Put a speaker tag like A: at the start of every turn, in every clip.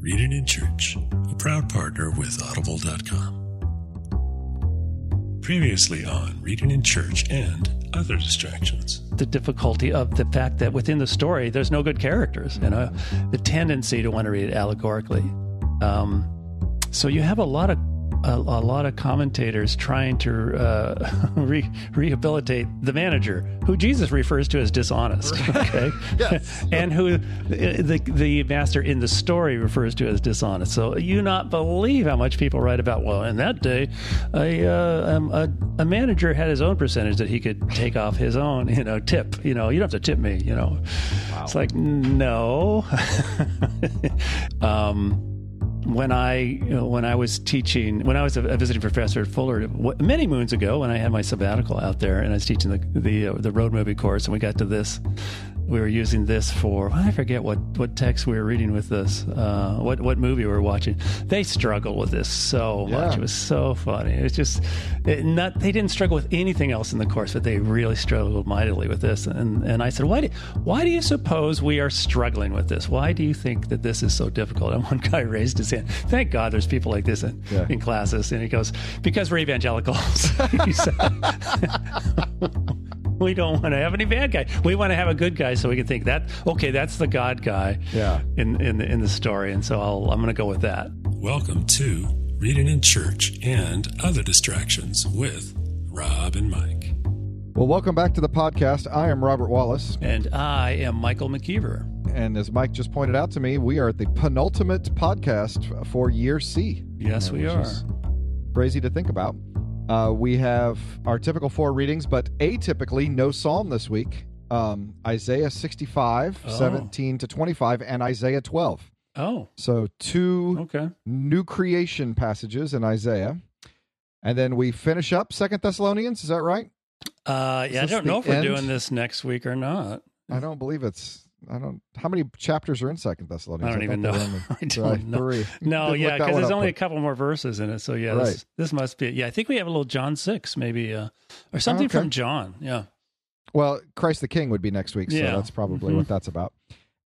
A: Reading in Church, a proud partner with Audible.com. Previously on Reading in Church and Other Distractions.
B: the difficulty of the fact that within the story there's no good characters you know the tendency to want to read it allegorically um, so you have a lot of a, a lot of commentators trying to uh, re- rehabilitate the manager, who Jesus refers to as dishonest, okay,
C: Yes.
B: and who the the master in the story refers to as dishonest. So you not believe how much people write about. Well, in that day, a uh, um, a, a manager had his own percentage that he could take off his own, you know, tip. You know, you don't have to tip me. You know, it's like no. um, when I you know, when I was teaching when I was a, visiting professor at Fuller many moons ago when I had my sabbatical out there and I was teaching the the uh, the road movie course and we got to this we were using this for I forget what what text we were reading with this uh, what what movie we were watching. They struggle with this so much.
C: Yeah.
B: it was so funny. It was just it not they didn't struggle with anything else in the course but they really struggled mightily with this. And and I said why do why do you suppose we are struggling with this? Why do you think that this is so difficult? And one guy raised his hand. Thank God there's people like this in,
C: Yeah.
B: in classes. And he goes because we're evangelicals we don't want to have any bad guy. We want to have a good guy, so we can think that okay, that's the God guy.
C: Yeah.
B: In in the, in the story, and so I'll I'm going to go with that.
A: Welcome to Reading in Church and Other Distractions with Rob and Mike.
C: Well, welcome back to the podcast. I am Robert Wallace.
B: And I am Michael McKeever.
C: And as Mike just pointed out to me, we are the penultimate podcast for year C.
B: Yes, uh,
C: we
B: are.
C: Crazy to think about. Uh, we have our typical four readings, but atypically, no psalm this week. Um, Isaiah 65,
B: Oh.
C: 17 to 25, and Isaiah 12.
B: Oh,
C: So two
B: okay.
C: new creation passages in Isaiah. And then we finish up Second Thessalonians. Is that right?
B: Uh, yeah, I don't know if we're doing this next week or not.
C: I don't believe it's. I don't. How many chapters are in Second Thessalonians?
B: I don't even know. I don't know.
C: Three.
B: No, yeah, because there's
C: up,
B: only a couple more verses in it. So yeah, this,
C: Right.
B: this must be. Yeah, I think we have a little John six, maybe, uh, or something
C: Okay.
B: from John. Yeah.
C: Well, Christ the King would be next week, so
B: Yeah.
C: that's probably
B: Mhm.
C: what that's about.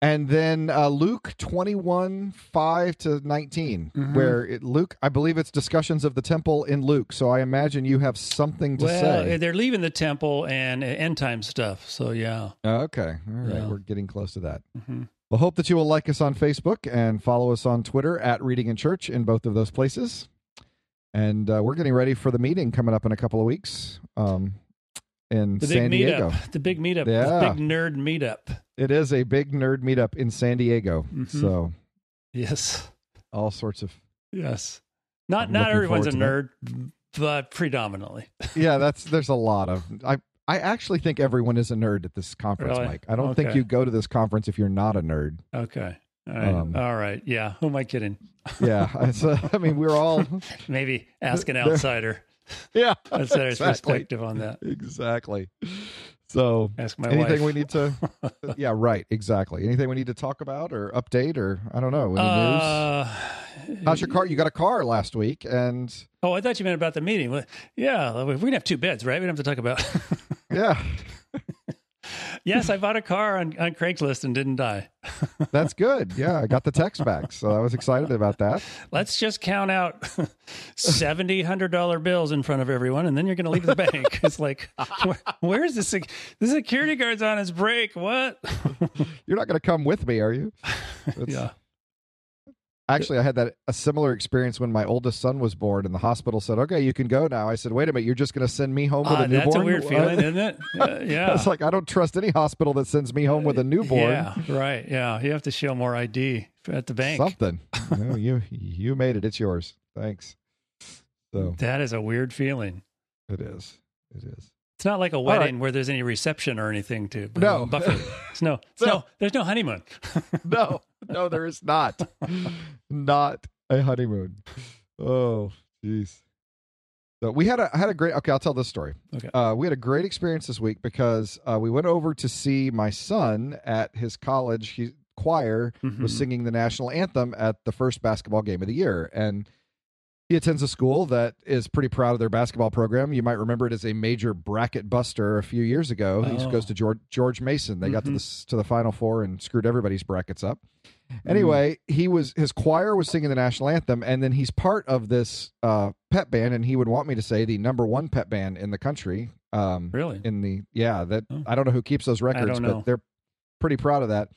C: And then uh, Luke 21, 5 to 19,
B: Mhm.
C: where it, Luke, I believe it's discussions of the temple in Luke. So I imagine you have something to
B: well,
C: say.
B: they're leaving the temple and uh, end time stuff. So yeah.
C: Oh, okay. All right.
B: Yeah.
C: We're getting close to that.
B: Mhm.
C: Well, hope that you will like us on Facebook and follow us on Twitter at Reading in Church in both of those places. And uh, we're getting ready for the meeting coming up in a couple of weeks um, in
B: The
C: San
B: big
C: Diego.
B: meetup, the big meetup,
C: Yeah.
B: the big nerd meetup.
C: It is a big nerd meetup in San Diego.
B: Mhm.
C: So
B: Yes,
C: all sorts of
B: yes. Not
C: I'm
B: not everyone's a nerd, but predominantly.
C: yeah. That's there's a lot of I. I actually think everyone is a nerd at this conference,
B: Really?
C: Mike. I don't think you go to this conference if you're not a nerd.
B: Okay. All right.
C: Um,
B: All right. Yeah. Who am I kidding?
C: Yeah, it's, uh, I mean we're all
B: Maybe ask an outsider.
C: yeah.
B: Outsider's
C: exactly.
B: perspective on that.
C: Exactly. So
B: Ask my
C: anything
B: wife.
C: we need to yeah right exactly anything we need to talk about or update or i don't know any
B: Uh,
C: news how's your car you got a car last week and
B: oh, I thought you meant about the meeting. Yeah, we're gonna have two beds, right? We don't have to talk about.
C: yeah
B: yes, I bought a car on, on Craigslist and didn't die.
C: that's good yeah i got the text back so i was excited about that
B: Let's just count out seventy hundred dollar bills in front of everyone, and then you're going to leave the bank. It's like, where, where's the sec- the security guard's on his break? What?
C: you're not going to come with me are you It's-
B: yeah.
C: Actually i had that a similar experience when my oldest son was born and the hospital said okay you can go now i said wait a minute you're just going to send me home with
B: Ah,
C: a newborn
B: that's a weird feeling, isn't it? Uh, yeah.
C: it's like i don't trust any hospital that sends me home with a newborn
B: Yeah. Right. Yeah. You have to show more ID at the bank.
C: something no, you you made it it's yours thanks so
B: That is a weird feeling.
C: it is it is
B: It's not like a
C: right.
B: wedding where there's any reception or anything to
C: No.
B: buffer. It's no, it's
C: No.
B: no, there's no honeymoon.
C: no no there is not. Not a honeymoon. Oh jeez. So we had a had a great okay i'll tell this story.
B: Okay.
C: uh, we had a great experience this week because uh, we went over to see my son at his college he, choir was
B: Mhm.
C: singing the national anthem at the first basketball game of the year. And He attends a school that is pretty proud of their basketball program. You might remember it as a major bracket buster a few years ago. He
B: Oh.
C: goes to George, George Mason. They got to
B: Mhm.
C: the to the Final Four and screwed everybody's brackets up. Anyway, he was his choir was singing the national anthem, and then he's part of this uh, pep band, and he would want me to say the number one pep band in the country. Um,
B: Really?
C: in the yeah that
B: Oh.
C: I don't know who keeps those records, but they're pretty proud of that.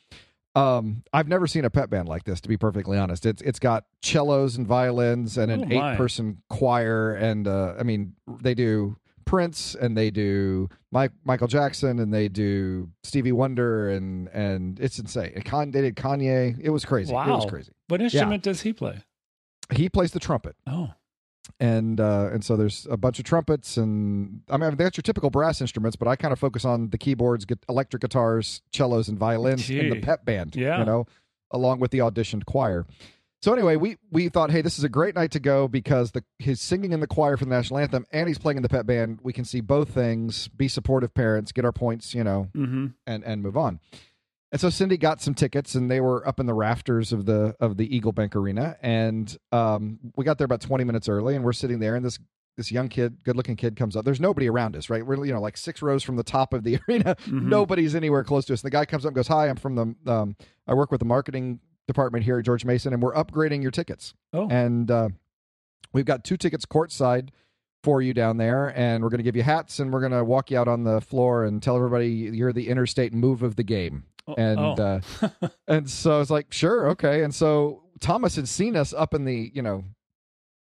C: Um, I've never seen a pep band like this, to be perfectly honest. It's it's got cellos and violins and an
B: Oh,
C: eight person choir, and uh, I mean they do Prince and they do Mike, Michael Jackson and they do Stevie Wonder and and it's insane. Con, they did Kanye. It was crazy. It was
B: Wow.
C: crazy.
B: What instrument does he play?
C: He plays the trumpet
B: Oh,
C: and uh, and so there's a bunch of trumpets and I mean that's your typical brass instruments, but I kind of focus on the keyboards, gu- electric guitars, cellos, and violins in the pep band.
B: Yeah.
C: you know, along with the auditioned choir. So anyway, we we thought, hey, this is a great night to go because the he's singing in the choir for the national anthem and he's playing in the pep band. We can see both things, be supportive parents, get our points, you know,
B: mm-hmm.
C: and and move on. And so Cindy got some tickets, and they were up in the rafters of the of the Eagle Bank Arena. And um, we got there about twenty minutes early, and we're sitting there, and this this young kid, good looking kid, comes up. There's nobody around us, right? We're you know like six rows from the top of the arena.
B: Mhm.
C: Nobody's anywhere close to us. And the guy comes up and goes, "Hi, I'm from the um, I work with the marketing department here at George Mason, and we're upgrading your tickets."
B: Oh,
C: and uh, we've got two tickets courtside for you down there and we're going to give you hats and we're going to walk you out on the floor and tell everybody you're the interstate move of the game and
B: oh.
C: uh, and so it's like sure okay. And so thomas had seen us up in the you know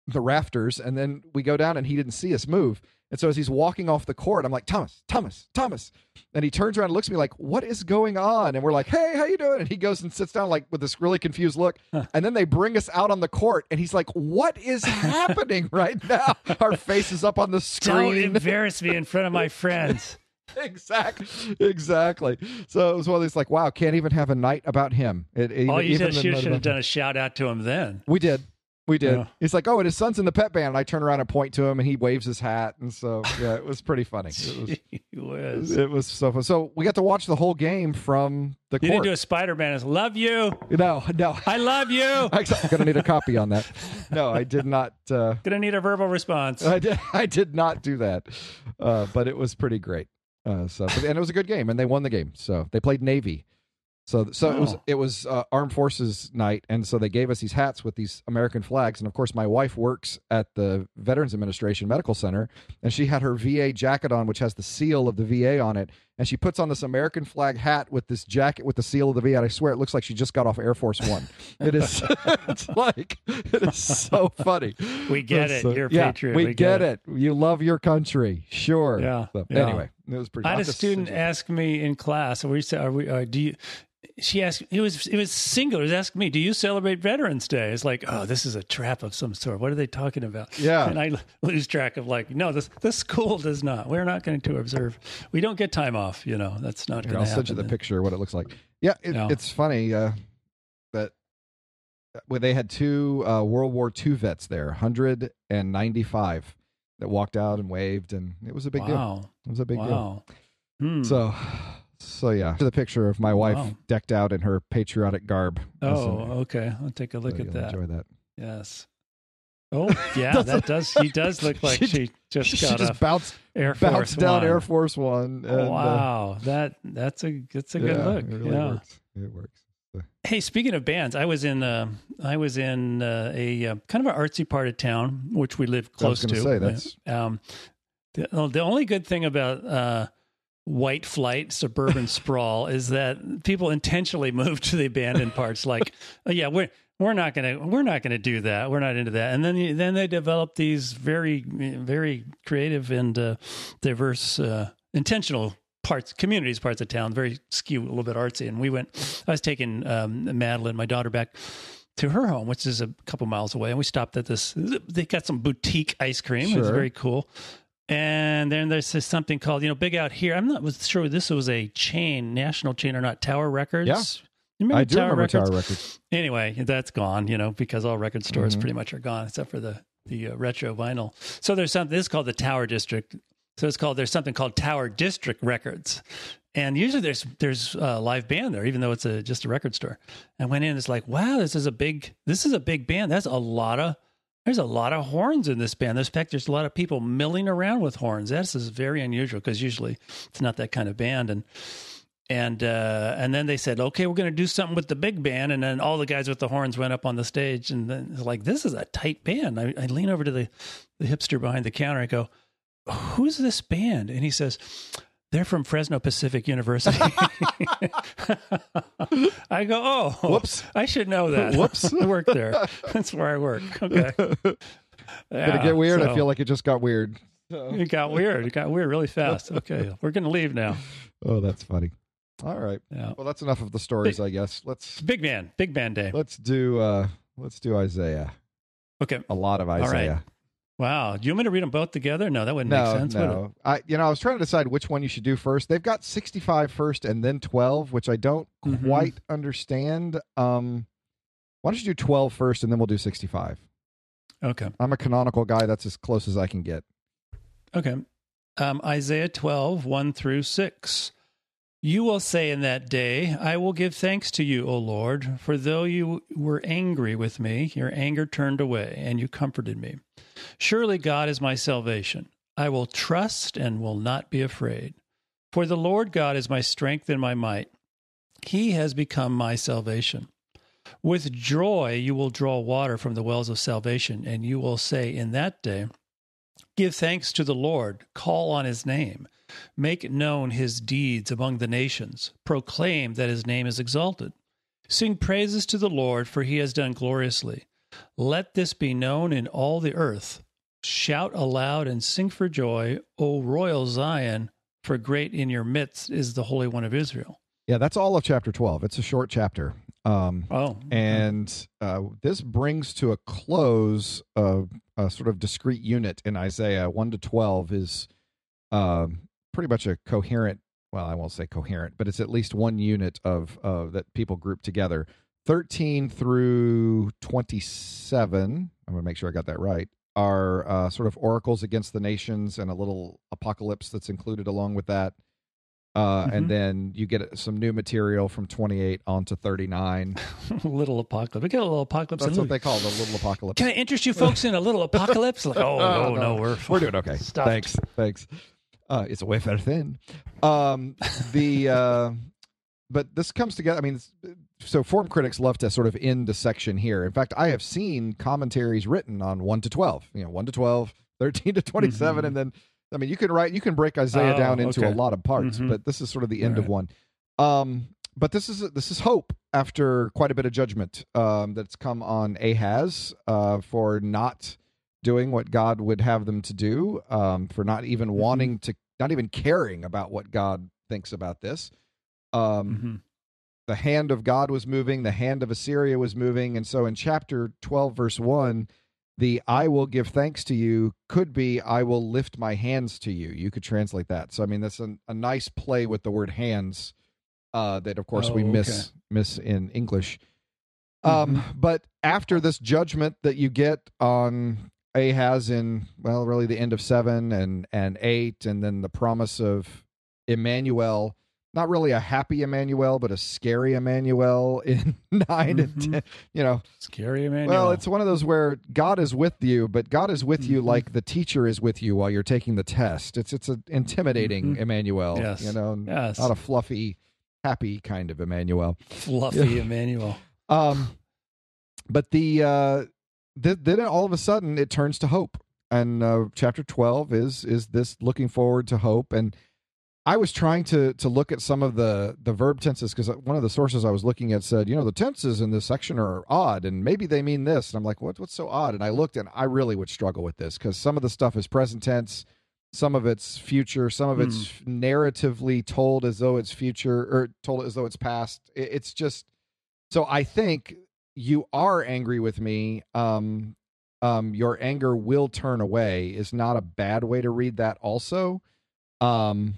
C: the rafters and then we go down and he didn't see us move. And so as he's walking off the court i'm like thomas thomas thomas. And he turns around and looks at me like what is going on? And we're like hey how you doing? And he goes and sits down like with this really confused look. And then they bring us out on the court and he's like what is happening right now? Our face is up on the
B: don't
C: screen.
B: embarrass me in front of my friends.
C: exactly exactly so it was one of these like wow can't even have a night about him it, it-
B: All you
C: even
B: should,
C: the
B: should, have done a shout out to him then.
C: we did we did
B: Yeah.
C: he's like oh and his son's in the pep band and i turn around and point to him and he waves his hat and so yeah it was pretty funny it was it was so fun so we got to watch the whole game from the
B: You didn't do a Spider Man. It's love you.
C: no no
B: I love you.
C: i'm gonna need a copy on that no i did not uh
B: Gonna need a verbal response.
C: I did. I did not do that, uh, but it was pretty great. Uh, so and it was a good game, and they won the game. So they played Navy. So so it was
B: Oh.
C: it was uh, Armed Forces night, and so they gave us these hats with these American flags. And of course, my wife works at the Veterans Administration Medical Center, and she had her VA jacket on, which has the seal of the VA on it. And she puts on this American flag hat with this jacket with the seal of the VA. And I swear, it looks like she just got off Air Force One. It is. it's like it is so funny.
B: We get it.
C: So-
B: You're
C: yeah,
B: patriot.
C: We,
B: We
C: get,
B: get
C: it. You love your country, sure.
B: Yeah,
C: So,
B: yeah.
C: Anyway, it was pretty.
B: I had a student ask me in class. We "Are we? Uh, do you?" She asked. It was it was singular. It was asking me, "Do you celebrate Veterans Day?" It's like, oh, this is a trap of some sort. What are they talking about?
C: Yeah.
B: and I lose track of like, no, this the school does not. We're not going to observe. We don't get time off. You know, that's not going
C: I'll send you the picture of what it looks like. Yeah, it,
B: Yeah.
C: it's funny uh, that well, they had two uh, World War II vets there, hundred and ninety-five, that walked out and waved, and it was a big deal. It was a big deal.
B: wow. Hmm.
C: So, so yeah, the picture of my wife
B: Wow.
C: decked out in her patriotic garb.
B: oh, okay. I'll take a look
C: so
B: at that.
C: Enjoy that.
B: Yes. Oh, yeah, that does. She does look like
C: She-
B: she, just
C: She
B: got
C: just
B: off
C: bounced,
B: Air Force
C: bounced down
B: One.
C: Air Force One. And, uh,
B: wow, that that's a that's a good look.
C: It really
B: yeah.
C: works. It works.
B: Hey, speaking of bands, I was in uh, I was in uh, a uh, kind of an artsy part of town, which we live close to.
C: say, that's-
B: um, the, oh, the only good thing about uh, white flight suburban sprawl is that people intentionally move to the abandoned parts. Like, oh, yeah, we're we're not gonna we're not gonna do that. We're not into that. And then then they develop these very very creative and uh, diverse uh, intentional parts communities parts of town very skew a little bit artsy and we went i was taking um, madeline my daughter back to her home which is a couple miles away and we stopped at this they got some boutique ice cream it was very cool and then there's this something called you know big out here i'm not sure this was a chain national chain or not tower records
C: Yeah.
B: remember
C: I do
B: tower
C: remember
B: records
C: Tower Records.
B: anyway, that's gone, you know, because all record stores
C: Mhm.
B: pretty much are gone except for the the uh, retro vinyl. So there's something. This is called the Tower District. So it's called. There's something called Tower District Records, and usually there's there's a live band there, even though it's a just a record store. I went in. It's like, wow, this is a big this is a big band. That's a lot of There's a lot of horns in this band. In fact, there's a lot of people milling around with horns. This is very unusual because usually it's not that kind of band. And and uh, and then they said, okay, we're going to do something with the big band. And then all the guys with the horns went up on the stage, and then it's like, this is a tight band. I, I lean over to the the hipster behind the counter. I go, who's this band? And he says, they're from Fresno Pacific University. I go, oh,
C: Whoops.
B: I should know that.
C: Whoops.
B: I work there. That's where I work. Okay.
C: Did it get weird? I feel like it just got weird.
B: it got weird. It got weird really fast. Okay, we're going to leave now.
C: Oh, that's funny. All right.
B: Yeah.
C: Well, that's enough of the stories, I guess. Let's
B: Big man, big man day.
C: let's do uh let's do Isaiah.
B: Okay.
C: A lot of
B: right. Wow. Do you want me to read them both together? No, that wouldn't
C: no,
B: make sense.
C: no. I you know I was trying to decide which one you should do first. They've got 65 first and then 12, which I don't
B: Mhm.
C: quite understand. Um, why don't you do 12 first and then we'll do 65?
B: Okay.
C: I'm a canonical guy. That's as close as I can get.
B: Okay. Um, Isaiah 12, 1 through 6. You will say in that day, I will give thanks to you, O Lord, for though you were angry with me, your anger turned away, and you comforted me. Surely God is my salvation. I will trust and will not be afraid. For the Lord God is my strength and my might. He has become my salvation. With joy you will draw water from the wells of salvation, and you will say in that day, Give thanks to the Lord, call on his name, make known his deeds among the nations, proclaim that his name is exalted. Sing praises to the Lord, for he has done gloriously. Let this be known in all the earth. Shout aloud and sing for joy, O royal Zion, for great in your midst is the Holy One of Israel.
C: Yeah, that's all of chapter 12. It's a short chapter. Um,
B: Oh,
C: and uh, this brings to a close a, a sort of discrete unit in Isaiah 1 to 12 is um, pretty much a coherent. Well, I won't say coherent, but it's at least one unit of uh, that people group together. 13 through 27. I'm going to make sure I got that right. Are uh, sort of oracles against the nations and a little apocalypse that's included along with that. Uh,
B: Mhm.
C: And then you get some new material from 28 on to 39.
B: little apocalypse. We get a little apocalypse.
C: That's what they call the little apocalypse.
B: Can I interest you folks in a little apocalypse? Like, oh no, no, we're
C: we're doing okay.
B: Stuffed.
C: Thanks, thanks. Uh, it's a way better thin. Um, the uh, but this comes together. I mean, so form critics love to sort of end the section here. In fact, I have seen commentaries written on one to twelve. You know, one to 12, 13 to 27
B: Mhm.
C: and then I mean, you can write, you can break Isaiah
B: Oh,
C: down into a lot of parts,
B: Mhm.
C: but this is sort of the end of one. Um, but this is this is hope after quite a bit of judgment um, that's come on Ahaz uh, for not doing what God would have them to do, um, for not even
B: Mm-hmm.
C: wanting to, not even caring about what God thinks about this. Um,
B: Mhm.
C: The hand of God was moving, the hand of Assyria was moving, and so in chapter twelve, verse one, the "I will give thanks to you" could be "I will lift my hands to you." You could translate that. So I mean, that's a, a nice play with the word hands. Uh, that of course we
B: Oh,
C: miss miss in English. Um, but after this judgment that you get on Ahaz in well, really the end of seven and and eight, and then the promise of Emmanuel, not really a happy Emmanuel, but a scary Emmanuel in 9 and
B: Mhm.
C: ten. You know,
B: Scary Emmanuel.
C: well, it's one of those where God is with you, but God is with you
B: Mhm.
C: like the teacher is with you while you're taking the test. It's it's an intimidating
B: Mhm.
C: Emmanuel,
B: Yes.
C: you know,
B: yes.
C: not a fluffy, happy kind of Emmanuel.
B: fluffy Emmanuel.
C: Um, but the uh, th- then all of a sudden it turns to hope, and uh, chapter twelve is is this looking forward to hope. And I was trying to to look at some of the the verb tenses because one of the sources I was looking at said, you know, the tenses in this section are odd, and maybe they mean this. And I'm like, what what's so odd? And I looked, and I really would struggle with this because some of the stuff is present tense. Some of it's future, some of it's narratively told as though it's future or told as though it's past. It- It's just so I think you are angry with me. Um, um, your anger will turn away is not a bad way to read that. Also, um,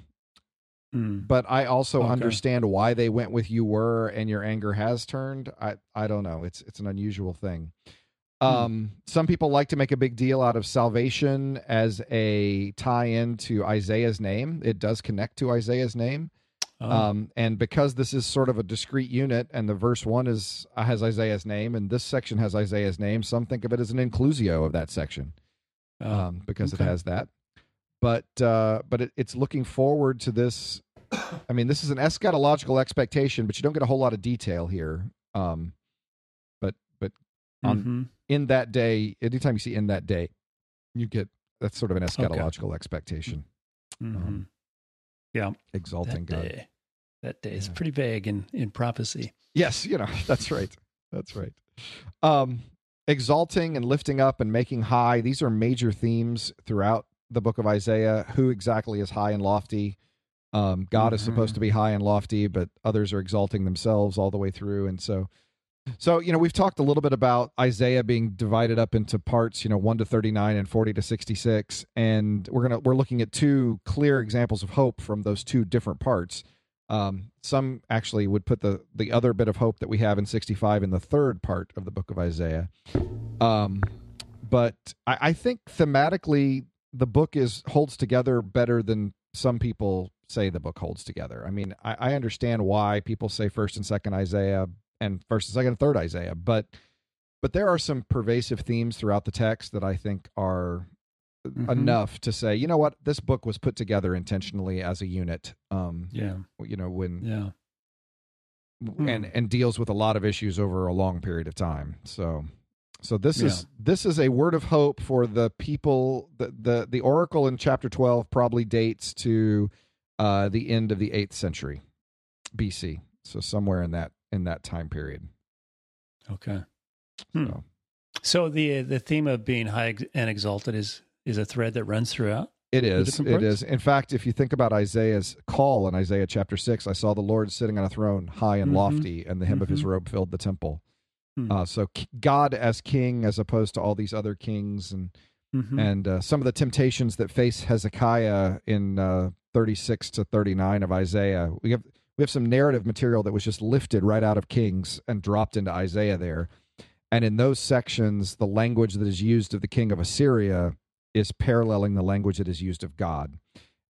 B: Mm.
C: but I also
B: Okay.
C: understand why they went with you were and your anger has turned. I I don't know. It's it's an unusual thing.
B: Hmm.
C: Um, some people like to make a big deal out of salvation as a tie-in to Isaiah's name. It does connect to Isaiah's name.
B: Oh,
C: Um, and because this is sort of a discrete unit, and the verse one is uh, has Isaiah's name, and this section has Isaiah's name, some think of it as an inclusio of that section
B: oh,
C: um, because
B: okay.
C: it has that. But uh, but it, it's looking forward to this. I mean, this is an eschatological expectation, but you don't get a whole lot of detail here. Um, but but on
B: Mhm.
C: in that day, anytime you see in that day, you get that's sort of an
B: Okay.
C: eschatological expectation,
B: Mhm.
C: um, exalting
B: that
C: God.
B: day. That day is
C: Yeah.
B: pretty vague in, in prophecy.
C: Yes, you know, that's right. That's right. Um, exalting and lifting up and making high, these are major themes throughout the book of Isaiah. Who exactly is high and lofty? Um, God is supposed to be high and lofty, but others are exalting themselves all the way through. And so, so, you know, we've talked a little bit about Isaiah being divided up into parts, you know, 1 to 39 and 40 to 66, and we're going to we're looking at two clear examples of hope from those two different parts. Um, some actually would put the the other bit of hope that we have in 65 in the third part of the book of Isaiah. Um, but I, I think thematically the book is holds together better than some people say the book holds together. I mean, I, I understand why people say first and second Isaiah and first and second and third Isaiah, but but there are some pervasive themes throughout the text that I think are
B: Mhm.
C: enough to say, you know what, this book was put together intentionally as a unit. Um,
B: Yeah.
C: you know, when
B: Yeah. Hmm.
C: and and deals with a lot of issues over a long period of time. So so this is this is a word of hope for the people the the, the oracle in chapter 12 probably dates to uh the end of the 8th century BC. So somewhere in that in that time period.
B: Okay. Hmm.
C: So
B: So the the theme of being high and exalted is is a thread that runs throughout.
C: It is. It is. In fact, if you think about Isaiah's call in Isaiah chapter 6, I saw the Lord sitting on a throne high and
B: Mhm.
C: lofty, and the hem of his
B: Mhm.
C: robe filled the temple.
B: Hmm.
C: Uh, so k- God as king, as opposed to all these other kings, and
B: Mhm.
C: and uh, some of the temptations that face Hezekiah in uh, 36 to 39 of Isaiah. We have we have some narrative material that was just lifted right out of Kings and dropped into Isaiah there. And in those sections, the language that is used of the king of Assyria is paralleling the language that is used of God.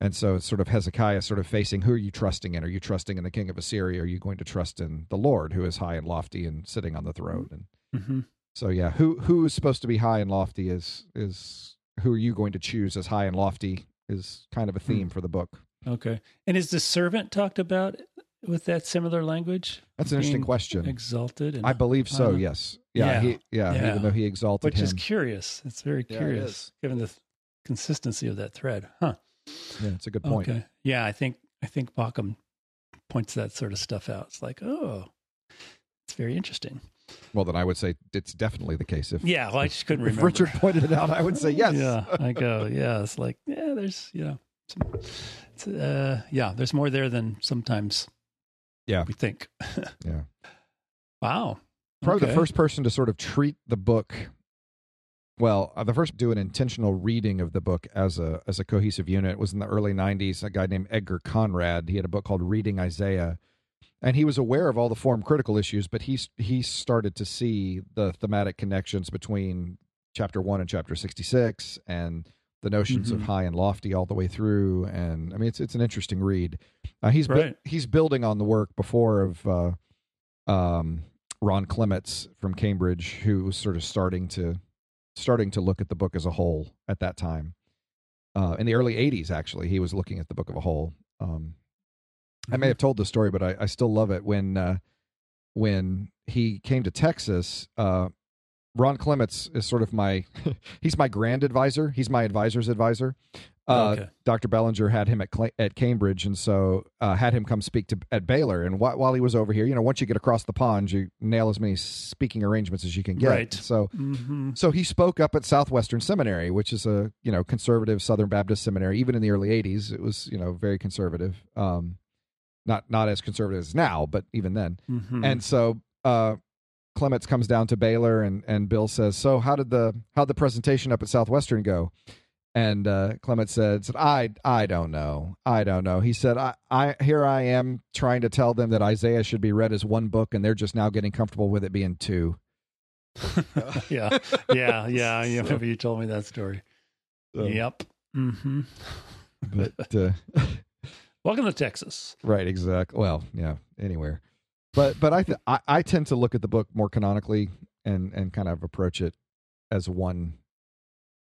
C: And so it's sort of Hezekiah sort of facing who are you trusting in? Are you trusting in the king of Assyria? Are you going to trust in the Lord who is high and lofty and sitting on the throne? And
B: Mhm.
C: so yeah, who who is supposed to be high and lofty is is who are you going to choose as high and lofty is kind of a theme for the book.
B: Okay. And is the servant talked about with that similar language?
C: That's an interesting question.
B: Exalted. And,
C: I believe so.
B: uh,
C: yes. Yeah.
B: yeah,
C: He, yeah,
B: yeah.
C: Even though he exalted
B: which
C: him.
B: is curious. It's very
C: Yeah, it
B: curious given the th- consistency of that thread. Huh.
C: yeah, it's a good point.
B: Okay. Yeah, I think I think Bauckham points that sort of stuff out. It's like, oh, it's very interesting.
C: Well, then I would say it's definitely the case. If
B: Yeah, well, I just couldn't
C: if
B: remember.
C: Richard pointed it out, I would say yes.
B: Yeah, I go. Yeah, it's like yeah. There's you know, some, it's, uh, yeah. There's more there than sometimes.
C: Yeah.
B: we think.
C: Yeah.
B: Wow.
C: Probably the first person to sort of treat the book. Well, uh, the first to do an intentional reading of the book as a as a cohesive unit was in the early '90s. A guy named Edgar Conrad. He had a book called Reading Isaiah, and he was aware of all the form critical issues, but he he started to see the thematic connections between chapter one and chapter 66, and the notions of
B: Mhm.
C: high and lofty all the way through. And I mean, it's it's an interesting read. Uh, he's bu- he's building on the work before of uh, um, Ron Clements from Cambridge, who was sort of starting to starting to look at the book as a whole at that time. Uh, in the early '80s, actually, he was looking at the book of a whole. Um, I may have told the story, but I, I still love it. When uh, when he came to Texas, uh, Ron Clements is sort of my he's my grand advisor. He's my advisor's advisor. Uh,
B: Okay.
C: Dr. Bellinger had him at at Cambridge, and so uh, had him come speak to at Baylor. And wh- while he was over here, you know, once you get across the pond, you nail as many speaking arrangements as you can get.
B: Right.
C: So
B: hmm
C: so he spoke up at Southwestern Seminary, which is a you know conservative Southern Baptist seminary. Even in the early '80s, it was you know very conservative. Um, not not as conservative as now, but even then.
B: hmm
C: And so uh, Clements comes down to Baylor, and and Bill says, "So how did the how did the presentation up at Southwestern go?" And uh, Clements said, said, "I I don't know, I don't know." He said, "I I here I am trying to tell them that Isaiah should be read as one book, and they're just now getting comfortable with it being two.
B: yeah, yeah, yeah. You remember you told me that story.
C: So-
B: Yep. hmm
C: but uh,
B: Welcome to Texas.
C: Right, exactly. Well, yeah, anywhere. But but I, th- I I tend to look at the book more canonically and and kind of approach it as one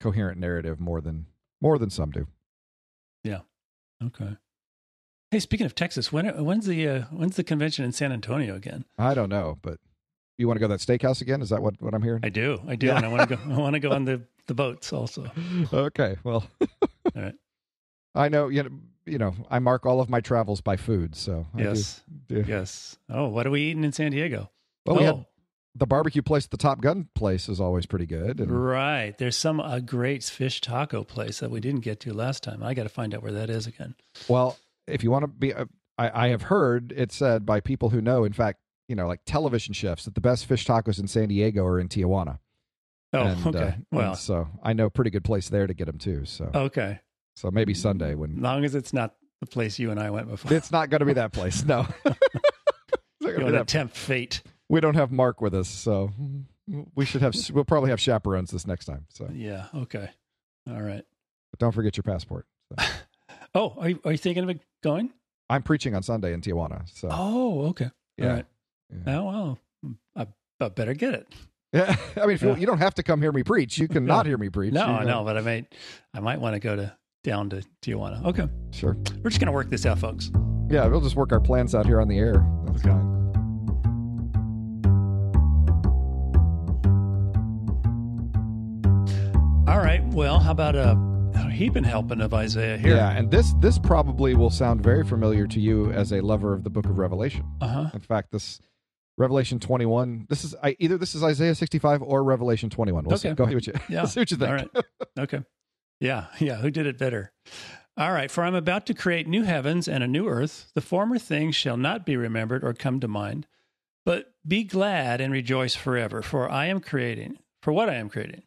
C: coherent narrative more than more than some do. Yeah.
B: Okay. Hey, speaking of Texas, when when's the uh, when's the convention in San Antonio again?
C: I don't know, but you want to go to that steakhouse again? Is that what what I'm hearing?
B: I do, I do,
C: Yeah.
B: and I want to go. I want to go on the the boats also.
C: okay, well,
B: All right.
C: I know you know you know I mark all of my travels by food, so I do-
B: Yes.
C: do.
B: Yes. Oh, what are we eating in San Diego?
C: Well, we
B: oh,
C: had the barbecue place, the Top Gun place, is always pretty good. And
B: right. There's some a great fish taco place that we didn't get to last time. I got to find out where that is again.
C: well, if you want to be, uh, I, I have heard it said by people who know, in fact, you know, like television chefs, that the best fish tacos in San Diego are in Tijuana.
B: Oh,
C: and,
B: okay.
C: uh,
B: well,
C: so I know a pretty good place there to get them too. So,
B: okay.
C: So maybe Sunday when As
B: long as it's not the place you and I went before.
C: it's not going to be that place. No, It's not gonna
B: you
C: be that-
B: tempt fate.
C: we don't have Mark with us, so we should have. We'll probably have chaperones this next time. So
B: Yeah. Okay. All right.
C: but don't forget your passport. So.
B: Oh, are you, are you thinking of going?
C: I'm preaching on Sunday in Tijuana. So
B: Oh, okay.
C: yeah.
B: All right.
C: Yeah.
B: Oh, well, I, I better get it.
C: Yeah, I mean, if you,
B: Yeah.
C: you don't have to come hear me preach. You can
B: No.
C: not hear me preach.
B: No,
C: You know.
B: know, but I might, I might want to go to down to Tijuana. Okay,
C: Sure.
B: we're just gonna work this out, folks.
C: Yeah, we'll just work our plans out here on the air. That's
B: Okay.
C: fine.
B: All right. Well, how about a, a heaping helping of Isaiah here?
C: Yeah, and this this probably will sound very familiar to you as a lover of the Book of Revelation.
B: Uh huh.
C: In fact, this Revelation 21. This is I, either this is Isaiah 65 or Revelation 21. We'll see.
B: Okay.
C: Go ahead. What you,
B: Yeah.
C: see what you think.
B: All right. Okay. Yeah. Yeah. Who did it better? All right. For I'm about to create new heavens and a new earth. The former things shall not be remembered or come to mind, but be glad and rejoice forever. For I am creating, for what I am creating.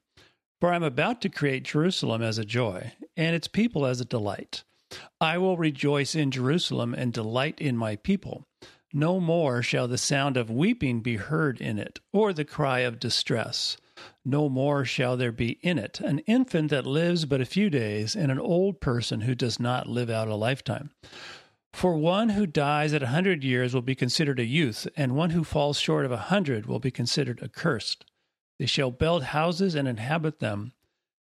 B: For I'm about to create Jerusalem as a joy and its people as a delight. I will rejoice in Jerusalem and delight in my people. No more shall the sound of weeping be heard in it, or the cry of distress. No more shall there be in it an infant that lives but a few days, and an old person who does not live out a lifetime. For one who dies at a hundred years will be considered a youth, and one who falls short of a hundred will be considered accursed. They shall build houses and inhabit them.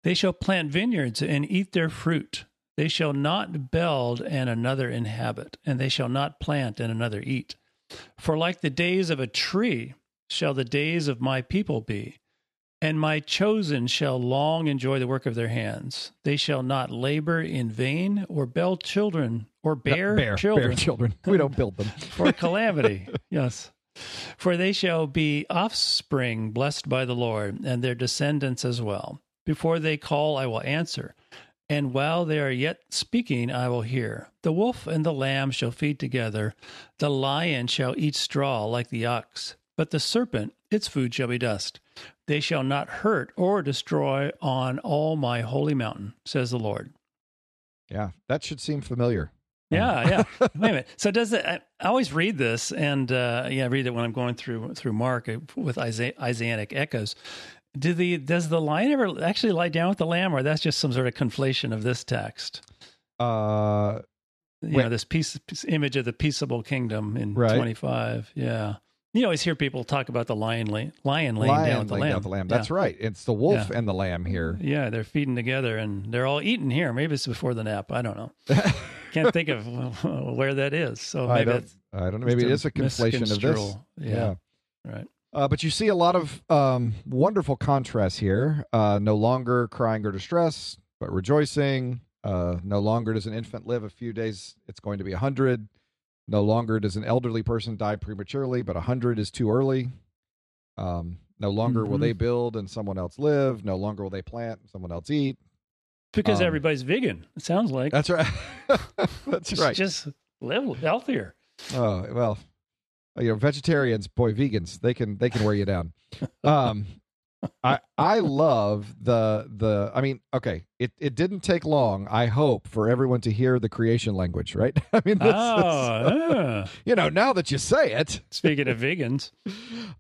B: They shall plant vineyards and eat their fruit. They shall not build and another inhabit, and they shall not plant and another eat. For like the days of a tree shall the days of my people be, and my chosen shall long enjoy the work of their hands. They shall not labor in vain, or bear children, or bear,
C: bear
B: children
C: Bear children. We don't build them.
B: for calamity. yes. For they shall be offspring blessed by the Lord, and their descendants as well. Before they call, I will answer. And while they are yet speaking, I will hear. The wolf and the lamb shall feed together. The lion shall eat straw like the ox. But the serpent, its food shall be dust. They shall not hurt or destroy on all my holy mountain, says the Lord.
C: Yeah, that should seem familiar.
B: Yeah, yeah. Wait a minute. So does it? I, I always read this, and uh, yeah, I read it when I'm going through through Mark uh, with Isa- Isaianic echoes. Do the does the lion ever actually lie down with the lamb, or that's just some sort of conflation of this text?
C: Uh,
B: You
C: Wait.
B: know, this piece, piece image of the peaceable kingdom in
C: Right.
B: 25. Yeah, you always hear people talk about the lion lay, lion laying
C: lion
B: down with the
C: laying down the lamb.
B: Yeah.
C: That's right. It's the wolf
B: Yeah.
C: and the lamb here.
B: Yeah, they're feeding together, and they're all eating here. Maybe it's before the nap. I don't know. Can't think of where that is. So
C: I
B: maybe
C: don't. I don't know. Maybe it is a conflation of this. Yeah.
B: Yeah. Right.
C: Uh, but you see a lot of um, wonderful contrasts here. Uh, no longer crying or distress, but rejoicing. Uh, no longer does an infant live a few days; it's going to be a hundred. No longer does an elderly person die prematurely, but a hundred is too early. Um, no longer will
B: Mhm.
C: they build and someone else live. No longer will they plant and someone else eat.
B: Because
C: Um,
B: everybody's vegan. It sounds like.
C: That's right. That's
B: Just-
C: right.
B: Just live healthier.
C: Oh well, you know, vegetarians, boy, vegans, they can they can wear you down. Um, I I love the the. I mean, okay, it it didn't take long. I hope for everyone to hear the creation language, right? I mean, this,
B: oh,
C: this-
B: yeah.
C: you know, now that you say it,
B: speaking of vegans,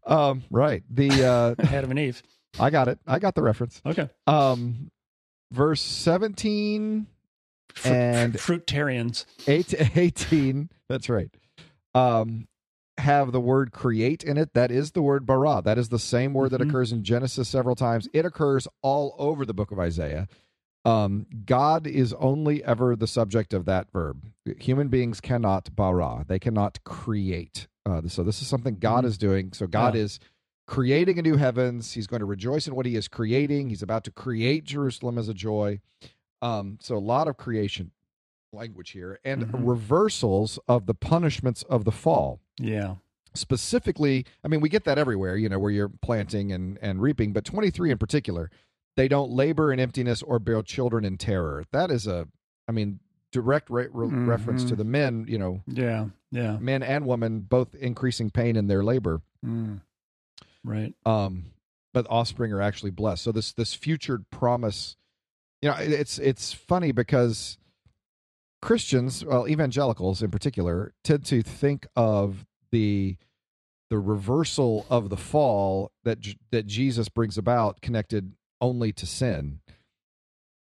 C: um, right? The uh,
B: Adam and Eve.
C: I got it. I got the reference.
B: Okay.
C: Um, verse seventeen
B: Fruit,
C: And-
B: fruitarians.
C: Eight, 18, that's right, um, have the word create in it. That is the word bara. That is the same word that
B: Mhm.
C: occurs in Genesis several times. It occurs all over the book of Isaiah. Um, God is only ever the subject of that verb. Human beings cannot bara, they cannot create. Uh, so this is something God
B: Mhm.
C: is doing. So God
B: Yeah.
C: is creating a new heavens. He's going to rejoice in what he is creating. He's about to create Jerusalem as a joy. Um, so a lot of creation language here and
B: Mhm.
C: reversals of the punishments of the fall
B: Yeah.
C: specifically i mean we get that everywhere you know where you're planting and and reaping but 23 in particular they don't labor in emptiness or bear children in terror that is a i mean direct re- re- reference to
B: Mhm.
C: the men you know
B: Yeah. Yeah.
C: men and women both increasing pain in their labor
B: Mm. Right.
C: um but offspring are actually blessed so this this future promise you know it- it's it's funny because christians well evangelicals in particular tend to think of the the reversal of the fall that that jesus brings about connected only to sin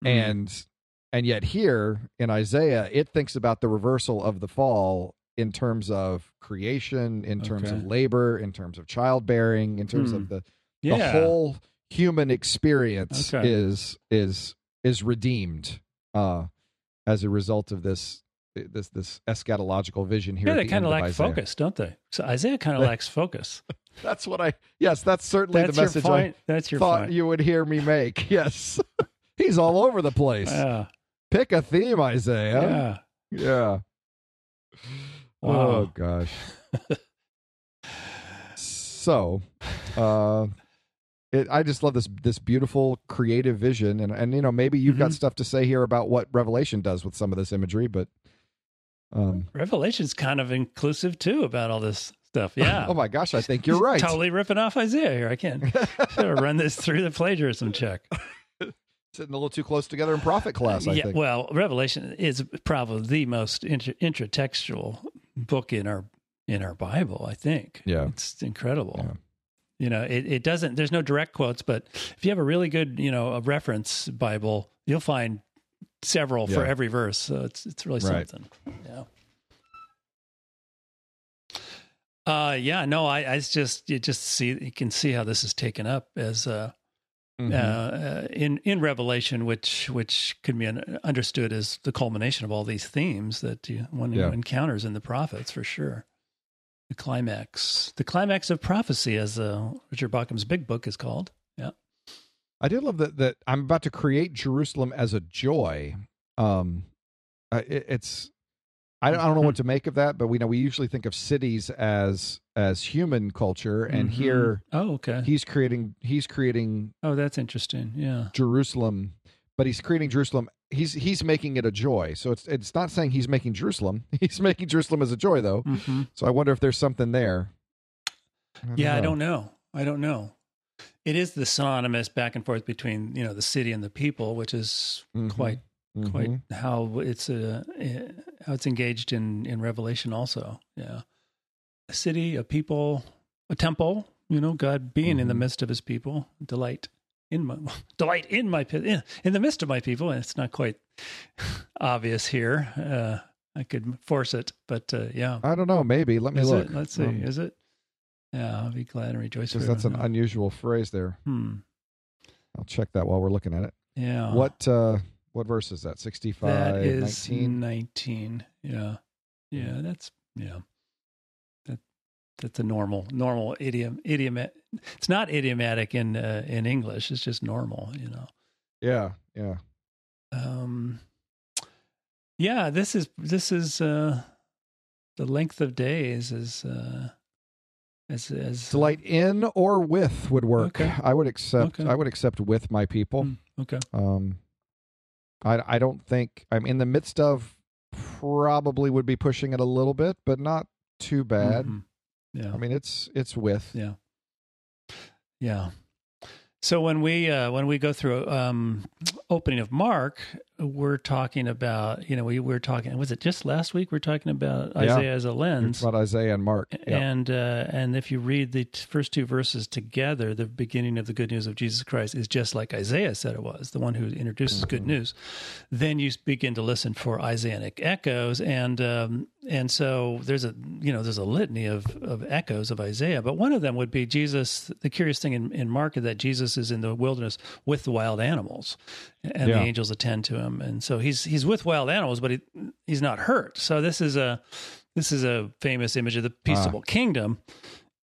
B: Mm.
C: and and yet here in isaiah it thinks about the reversal of the fall in terms of creation in terms of labor in terms of childbearing in terms
B: Hmm.
C: of the
B: yeah.
C: the whole human experience
B: Okay.
C: is is is redeemed uh as a result of this this this eschatological vision here
B: yeah, they
C: the
B: kind of lack
C: Isaiah.
B: focus, don't they? So Isaiah kind of lacks focus.
C: That's what I yes, that's certainly
B: That's
C: the message
B: point. That's your
C: thought
B: point.
C: you would hear me make. Yes. He's all over the place.
B: yeah.
C: Pick a theme, Isaiah.
B: Yeah.
C: Yeah.
B: Wow.
C: Oh gosh. so, uh it, I just love this this beautiful creative vision, and and you know maybe you've got
B: Mhm.
C: stuff to say here about what Revelation does with some of this imagery, but um,
B: Revelation's kind of inclusive too about all this stuff. Yeah.
C: oh my gosh, I think you're right.
B: Totally ripping off Isaiah here. I can't run this through the plagiarism check.
C: Sitting a little too close together in prophet class, I
B: yeah,
C: think.
B: well, Revelation is probably the most inter- intratextual book in our in our Bible. I think.
C: Yeah.
B: it's incredible.
C: Yeah.
B: You know, it, it doesn't. There's no direct quotes, but if you have a really good, you know, a reference Bible, you'll find several for every verse. So it's it's really
C: Right.
B: something. Yeah. Uh yeah no I I just you just see you can see how this is taken up as uh
C: Mhm.
B: uh, in in Revelation, which which could be un- understood as the culmination of all these themes that you, one
C: Yeah.
B: encounters in the prophets, for sure. The climax, the climax of prophecy, as uh, Richard Bauckham's big book is called. Yeah,
C: I did love that that I'm about to create Jerusalem as a joy. Um, uh, it, it's I don't, I don't know what to make of that, but we know we usually think of cities as as human culture, and
B: Mhm.
C: here
B: Oh, okay.
C: he's creating he's creating
B: oh, that's interesting. Yeah.
C: Jerusalem, but he's creating Jerusalem. He's he's making it a joy. So it's it's not saying he's making Jerusalem. He's making Jerusalem as a joy, though.
B: hmm
C: So I wonder if there's something there.
B: Yeah, I don't know. I don't know. It is the synonymous back and forth between you know the city and the people, which is
C: Mhm.
B: quite
C: Mhm.
B: quite how it's uh, eh, how it's engaged in in Revelation also. Yeah, a city, a people, a temple. You know, God being in the
C: Mhm.
B: midst of His people, delight in my delight in my in, in the midst of my people. And it's not quite obvious here. Uh, I could force it, but uh, yeah,
C: I don't know. Maybe let me
B: is
C: look.
B: it? Let's see.
C: Um,
B: is it? Yeah, I'll be glad and rejoice.
C: because that's an
B: him.
C: unusual phrase there.
B: hmm.
C: I'll check that while we're looking at it.
B: Yeah.
C: What uh what verse is that? 65
B: That is
C: 19?
B: 19. Yeah. Yeah, that's yeah. That that's a normal normal idiom idiom it's not idiomatic in uh, in English. It's just normal, you know.
C: Yeah, yeah.
B: Um yeah, this is this is uh the length of days is uh as as
C: Delight in or with would work.
B: Okay.
C: I would accept
B: Okay.
C: I would accept with my people.
B: Hmm, okay.
C: Um I I don't think I'm in the midst of probably would be pushing it a little bit, but not too bad.
B: Mhm. Yeah.
C: I mean it's it's with.
B: Yeah. Yeah. So when we uh, when we go through um, opening of Mark, we're talking about, you know, we were talking, was it just last week? We are talking about
C: Yeah.
B: Isaiah as a lens.
C: About Isaiah and Mark. Yeah.
B: And uh, and if you read the t- first two verses together, the beginning of the good news of Jesus Christ is just like Isaiah said it was, the one who introduces good
C: Mm-hmm.
B: news. Then you begin to listen for Isaianic echoes, and um, and so there's a you know there's a litany of of echoes of Isaiah, but one of them would be Jesus. The curious thing in, in Mark is that Jesus is in the wilderness with the wild animals, and
C: Yeah.
B: the angels attend to him, and so he's he's with wild animals, but he, he's not hurt. So this is a this is a famous image of the peaceable kingdom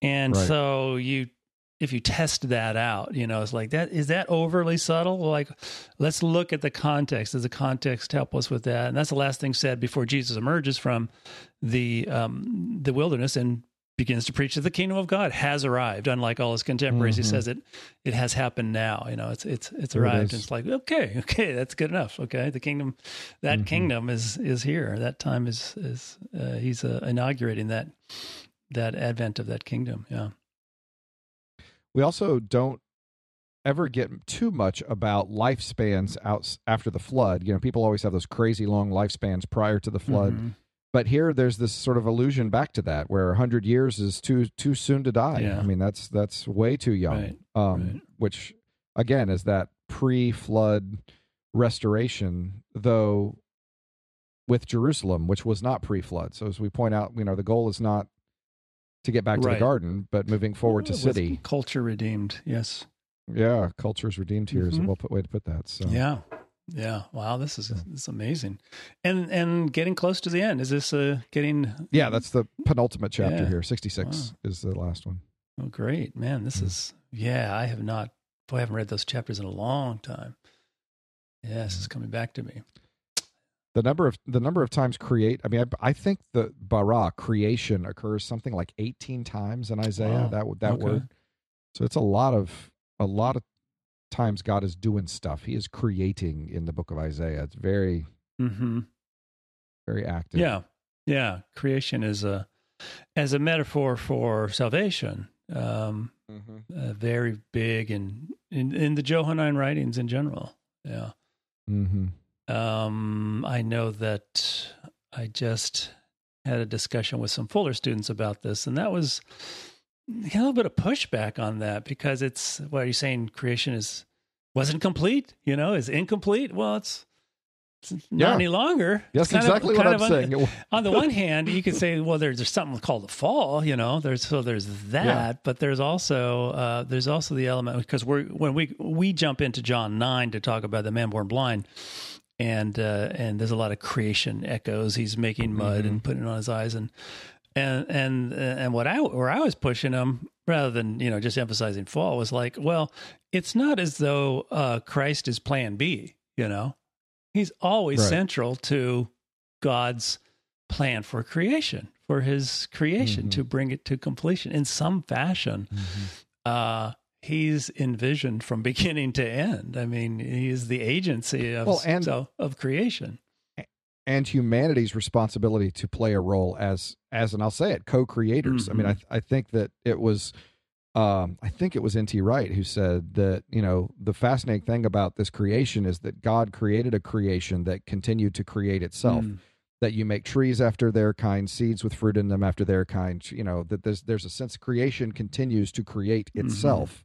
B: and
C: Ah. Right.
B: so you if you test that out you know it's like that is that overly subtle? Like let's look at the context. Does the context help us with that? And that's the last thing said before jesus emerges from the um the wilderness and begins to preach that the kingdom of god has arrived. Unlike all his contemporaries he
C: Mhm.
B: says it it has happened now you know it's it's it's
C: There it
B: arrived.
C: is.
B: and it's like okay okay that's good enough okay? The kingdom that
C: Mhm.
B: kingdom is is here. That time is is uh, he's uh, inaugurating that that advent of that kingdom yeah
C: We also don't ever get too much about lifespans out after the flood. You know, people always have those crazy long lifespans prior to the flood.
B: Mhm.
C: But here, there's this sort of allusion back to that, where 100 years is too too soon to die.
B: Yeah.
C: I mean, that's that's way too young.
B: Right,
C: um,
B: right.
C: Which, again, is that pre-flood restoration, though with Jerusalem, which was not pre-flood. So as we point out, you know, the goal is not to get back to
B: Right.
C: the garden, but moving forward to city.
B: culture redeemed yes
C: Yeah, culture is redeemed here is a
B: Mhm.
C: well put way to put that. So
B: yeah yeah wow this is this is amazing and and getting close to the end is this uh getting
C: yeah, that's the penultimate chapter
B: Yeah.
C: here. Sixty six is the last one.
B: oh great man this
C: Mm.
B: is yeah i have not boy i haven't read those chapters in a long time yeah this is coming back to me
C: The number of the number of times create. I mean, I, I think the bara creation occurs something like eighteen times in Isaiah.
B: Wow.
C: That that
B: Okay.
C: word. So it's a lot of a lot of times God is doing stuff. He is creating in the book of Isaiah. It's very
B: mm-hmm
C: very active.
B: Yeah, yeah. Creation is a as a metaphor for salvation. Um,
C: Mhm.
B: uh, very big in, in in the Johannine writings in general. Yeah.
C: Mm-hmm.
B: Um, I know that I just had a discussion with some Fuller students about this, and that was a little bit of pushback on that because it's what are you saying? Creation is wasn't complete, you know, is incomplete. Well, it's, it's not
C: Yeah.
B: any longer.
C: That's
B: It's kind of-
C: exactly what I'm
B: un-
C: saying.
B: on the one hand, you could say, well, there's, there's something called the fall, you know. There's so there's that,
C: Yeah.
B: but there's also uh, there's also the element because we're when we we jump into John nine to talk about the man born blind, and uh, and there's a lot of creation echoes. He's making mud and putting it on his eyes, and and and and what I where I was pushing him rather than you know just emphasizing fall was like, well, it's not as though uh, Christ is Plan B, you know. He's always
C: Right.
B: central to God's plan for creation, for his creation
C: Mhm.
B: to bring it to completion in some fashion. Uh, he's envisioned from beginning to end. I mean, he's the agency of
C: Well, and-
B: so, of creation.
C: and humanity's responsibility to play a role as as and I'll say it co-creators. I mean, I I think that it was um I think it was N.T. Wright who said that, you know, the fascinating thing about this creation is that God created a creation that continued to create itself.
B: Mm.
C: That you make trees after their kind, seeds with fruit in them after their kind, you know, that there's there's a sense creation continues to create
B: Mhm.
C: itself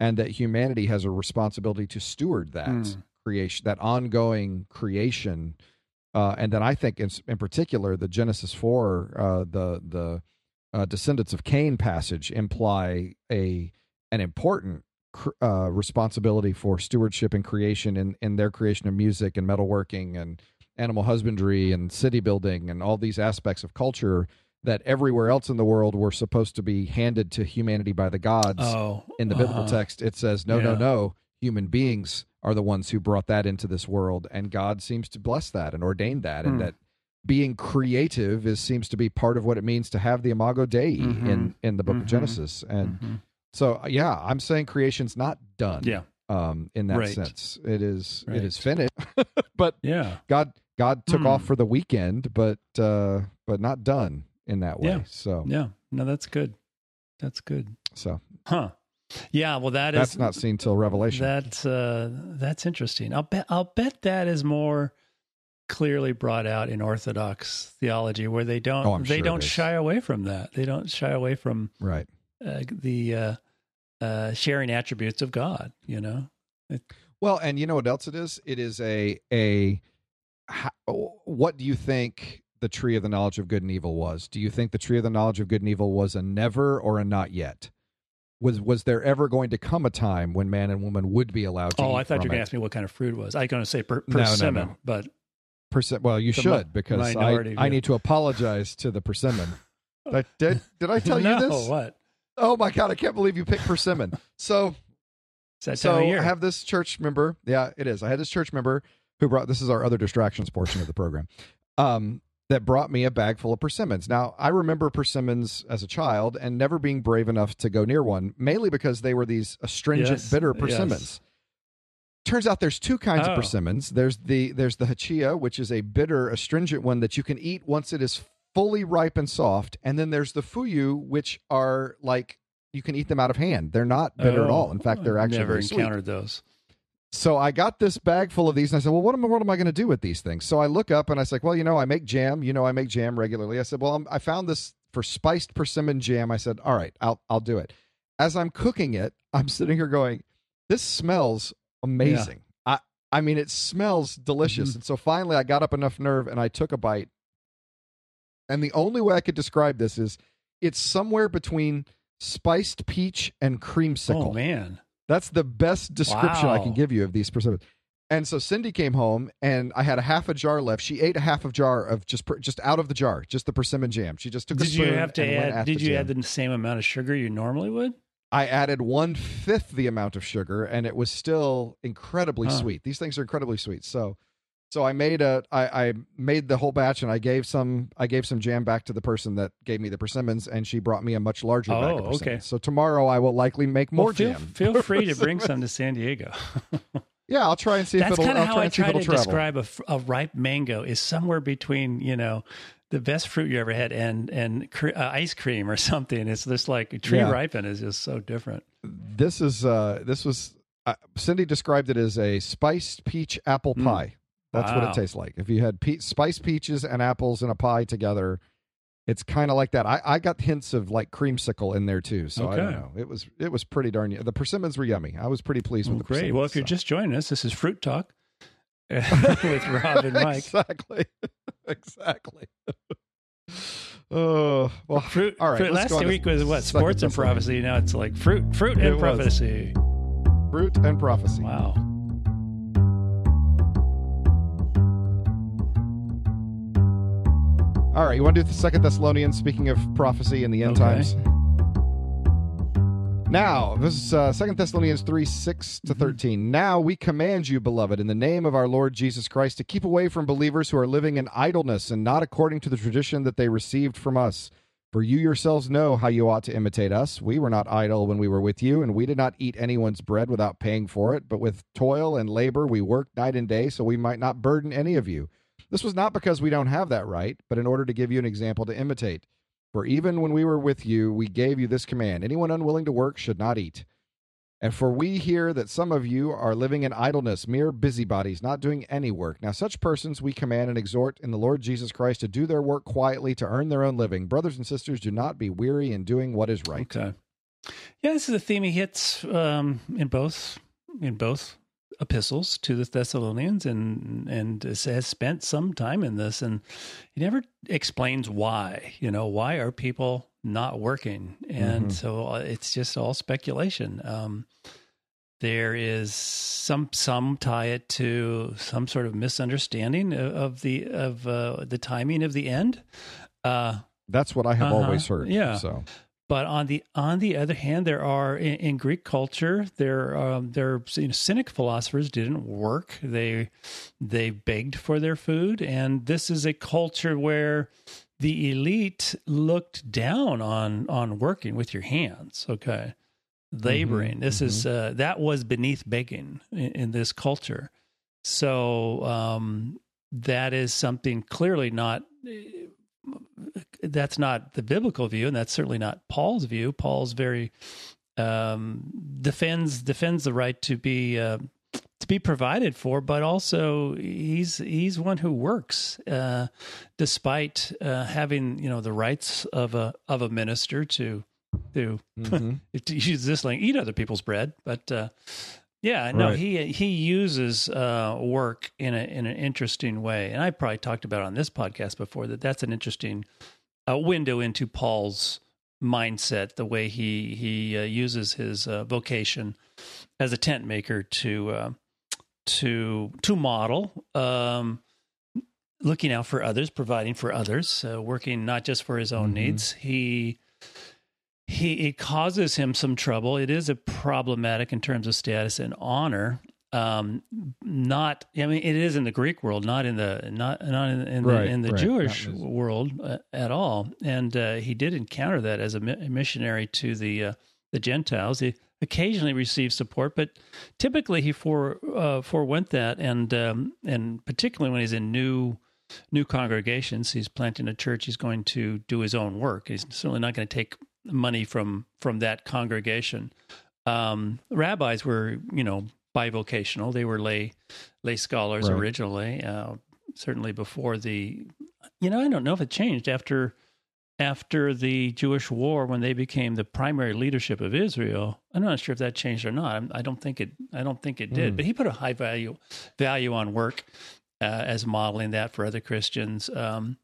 C: and that humanity has a responsibility to steward that
B: Mm.
C: creation, that ongoing creation uh, and then I think in, in particular the Genesis four, uh, the the uh, descendants of Cain passage imply a an important cr- uh, responsibility for stewardship and creation in in their creation of music and metalworking and animal husbandry and city building and all these aspects of culture that everywhere else in the world were supposed to be handed to humanity by the gods.
B: Oh,
C: in the biblical
B: uh,
C: text, it says, no, no,
B: yeah.
C: no. Human beings are the ones who brought that into this world, and God seems to bless that and ordain that, and
B: Hmm.
C: that being creative is seems to be part of what it means to have the Imago Dei
B: Mhm.
C: in in the Book of
B: Mhm.
C: Genesis. And
B: mhm.
C: so, yeah, I'm saying creation's not done.
B: yeah,
C: Um, in that
B: Right.
C: sense, it is
B: Right.
C: it is finished. but
B: yeah,
C: God God took
B: Hmm.
C: off for the weekend, but uh, but not done in that way.
B: Yeah.
C: So
B: yeah. No, that's good. That's good.
C: so
B: Huh. Yeah, well, that is
C: That's not seen till Revelation.
B: That's uh, that's interesting. I'll bet I'll bet that is more clearly brought out in Orthodox theology, where they don't
C: Oh,
B: they
C: sure
B: don't shy away from that. They don't shy away from
C: right.
B: uh, the uh, uh, sharing attributes of God. You know,
C: Well, and you know what else it is? It is a a. How, what do you think the tree of the knowledge of good and evil was? Do you think the tree of the knowledge of good and evil was a never or a not yet? Was was there ever going to come a time when man and woman would be allowed to?
B: oh,
C: eat
B: I thought you were going to ask me what kind of fruit it was. I was going to say per-
C: No, no,
B: persimmon,
C: no.
B: but
C: Persi- well, you should
B: mi-
C: because I,
B: minority
C: I need to apologize to the persimmon. Did, did, did I tell
B: no,
C: you this?
B: what?
C: Oh my god, I can't believe you picked persimmon. So so
B: time of year.
C: I have this church member. Yeah, it is. I had this church member who brought this is our other distractions portion of the program. Um, that brought me a bag full of persimmons. Now, I remember persimmons as a child and never being brave enough to go near one, mainly because they were these astringent,
B: Yes,
C: bitter
B: yes.
C: persimmons. Turns out there's two kinds of
B: Oh.
C: persimmons. There's the there's the hachiya, which is a bitter, astringent one that you can eat once it is fully ripe and soft, and then there's the fuyu, which are like you can eat them out of hand. They're not bitter at
B: Oh,
C: all. In fact, oh, they're
B: I've
C: actually
B: never
C: very sweet.
B: encountered those.
C: So I got this bag full of these, and I said, "Well, what am, what am I going to do with these things?" So I look up and I was like, "Well, you know, I make jam. You know, I make jam regularly." I said, "Well, I'm, I found this for spiced persimmon jam." I said, "All right, I'll I'll do it." As I'm cooking it, I'm sitting here going, "This smells amazing." I I mean, it smells delicious.
B: Mhm.
C: And so finally, I got up enough nerve and I took a bite. And the only way I could describe this is, it's somewhere between spiced peach and creamsicle.
B: Oh man,
C: That's the best description I can give you of these persimmons. And so Cindy came home, and I had a half a jar left. She ate a half a jar of just per, just out of the jar, just the persimmon jam. She just took a
B: did you have to add? Did you
C: jam.
B: add the same amount of sugar you normally would?
C: I added one fifth the amount of sugar, and it was still incredibly
B: Huh.
C: sweet. These things are incredibly sweet. So, so I made a I, I made the whole batch, and I gave some I gave some jam back to the person that gave me the persimmons, and she brought me a much larger bag
B: Oh,
C: of persimmons.
B: okay.
C: So tomorrow I will likely make more
B: well, feel,
C: jam.
B: Feel free to bring some to San Diego.
C: Yeah, I'll try and see if
B: That's
C: it'll.
B: kind of how I
C: if
B: try to
C: travel.
B: describe a, a ripe mango is somewhere between you know the best fruit you ever had and and cre- uh, ice cream or something. It's just like tree
C: Yeah.
B: ripen is just so different.
C: this is uh this was uh, Cindy described it as a spiced peach apple
B: Mm.
C: pie. That's what it tastes like. If you had pe- spiced peaches and apples in a pie together, it's kind of like that. I, I got hints of like creamsicle in there too. So I don't know. It was it was pretty darn. The persimmons were yummy. I was pretty pleased with the
B: great. Well, if you're
C: so.
B: just joining us, this is Fruit Talk with Rob and Mike.
C: exactly, exactly. Oh well,
B: Fruit.
C: all right.
B: fruit. Last week was what? Sports and prophecy. Now it's like fruit, fruit
C: It
B: and
C: was.
B: prophecy.
C: fruit and prophecy.
B: Wow.
C: All right, you want to do the Second Thessalonians? Speaking of prophecy in the end
B: Okay.
C: times. Now, this is uh, Second Thessalonians three six to
B: Mhm.
C: thirteen. Now we command you, beloved, in the name of our Lord Jesus Christ, to keep away from believers who are living in idleness and not according to the tradition that they received from us. For you yourselves know how you ought to imitate us. We were not idle when we were with you, and we did not eat anyone's bread without paying for it. But with toil and labor we worked night and day, so we might not burden any of you. This was not because we don't have that right, but in order to give you an example to imitate. For even when we were with you, we gave you this command anyone unwilling to work should not eat. And for we hear that some of you are living in idleness, mere busybodies, not doing any work. Now, such persons we command and exhort in the Lord Jesus Christ to do their work quietly to earn their own living. Brothers and sisters, do not be weary in doing what is right.
B: Okay. Yeah, this is a theme he hits um, in both in both epistles to the Thessalonians, and and has spent some time in this, and he never explains why. You know, why are people not working? And
C: Mhm.
B: so uh, it's just all speculation. Um, there is some some tie it to some sort of misunderstanding of, of the of uh, the timing of the end. Uh,
C: That's what I have
B: Uh-huh.
C: always heard.
B: Yeah.
C: So,
B: but on the on the other hand, there are in, in Greek culture there um, there you know, cynic philosophers didn't work. They they begged for their food, and this is a culture where the elite looked down on on working with your hands. Okay, laboring. this is uh, that was beneath begging in, in this culture. So um, that is something clearly not that's not the biblical view, and that's certainly not Paul's view. Paul's very um, defends defends the right to be uh, to be provided for, but also he's he's one who works uh, despite uh, having you know the rights of a of a minister to to,
C: Mm-hmm.
B: to use this language, eat other people's bread, but. Uh, yeah, no,
C: Right.
B: he he uses uh, work in a in an interesting way, and I probably talked about it on this podcast before that. That's an interesting uh, window into Paul's mindset, the way he he uh, uses his uh, vocation as a tent maker to uh, to to model, um, looking out for others, providing for others, uh, working not just for his own
C: Mhm.
B: needs. He he it causes him some trouble. It is a problematic in terms of status and honor. Um, not I mean it is in the Greek world, not in the not not in, in
C: Right,
B: the in the
C: right.
B: Jewish
C: his-
B: world uh, at all. And uh, he did encounter that as a mi- missionary to the uh, the Gentiles. He occasionally received support, but typically he fore uh, forewent that, and um, and particularly when he's in new new congregations, he's planting a church. He's going to do his own work. He's certainly not going to take money from from that congregation. Um, rabbis were, you know, bivocational. They were lay lay scholars
C: Right.
B: originally. Uh, certainly before the, you know, I don't know if it changed after after the Jewish War when they became the primary leadership of Israel. I'm not sure if that changed or not. I don't think it. I don't think it did.
C: Hmm.
B: But he put a high value value on work uh, as modeling that for other Christians. Um,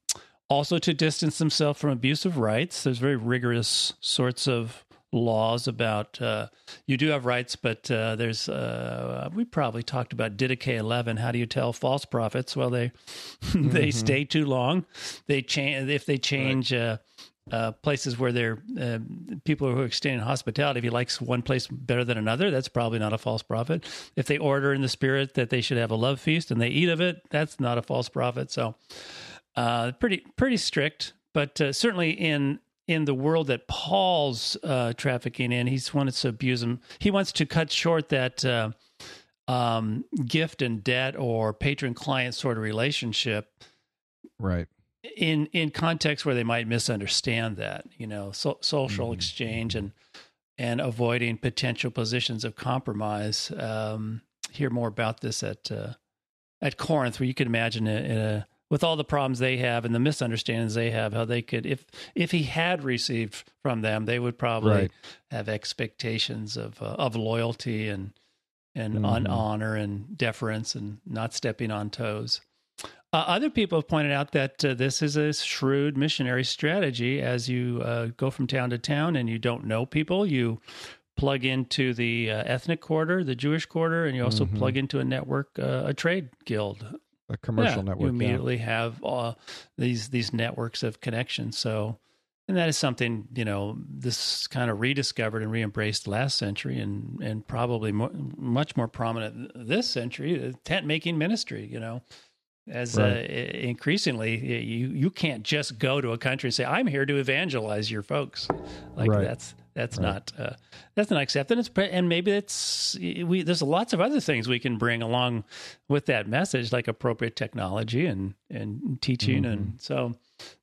B: also, to distance himself from abusive rights. There's very rigorous sorts of laws about uh, you do have rights, but uh, there's uh, we probably talked about Didache 11. How do you tell false prophets? Well, they they
C: Mhm.
B: stay too long. They change if they change. Uh, uh, places where they're uh, people who are extending hospitality. If he likes one place better than another, that's probably not a false prophet. If they order in the spirit that they should have a love feast and they eat of it, that's not a false prophet. So, uh, pretty pretty strict, but uh, certainly in in the world that Paul's uh, trafficking in, he's wanted to abuse him. He wants to cut short that. Uh, um, gift and debt or patron client sort of relationship
C: Right.
B: in in contexts where they might misunderstand that you know so, social
C: Mhm.
B: exchange and and avoiding potential positions of compromise um hear more about this at uh, at Corinth where you could imagine in a with all the problems they have and the misunderstandings they have how they could if if he had received from them they would probably
C: Right.
B: have expectations of uh, of loyalty and and on
C: Mhm.
B: honor and deference and not stepping on toes. Uh, other people have pointed out that uh, this is a shrewd missionary strategy. As you uh, go from town to town and you don't know people, you plug into the uh, ethnic quarter, the Jewish quarter, and you also
C: Mhm.
B: plug into a network, uh, a trade guild.
C: A commercial
B: Yeah,
C: network.
B: You
C: yeah.
B: immediately have uh, these these networks of connections. So, and that is something you know this kind of rediscovered and re-embraced last century, and and probably mo much more prominent this century. The tent making ministry, you know. As uh, increasingly, you you can't just go to a country and say, "I'm here to evangelize your folks." Like
C: Right.
B: that's that's
C: Right.
B: not uh, that's not accepted. It's and maybe it's we. There's lots of other things we can bring along with that message, like appropriate technology and and teaching,
C: Mm-hmm.
B: and so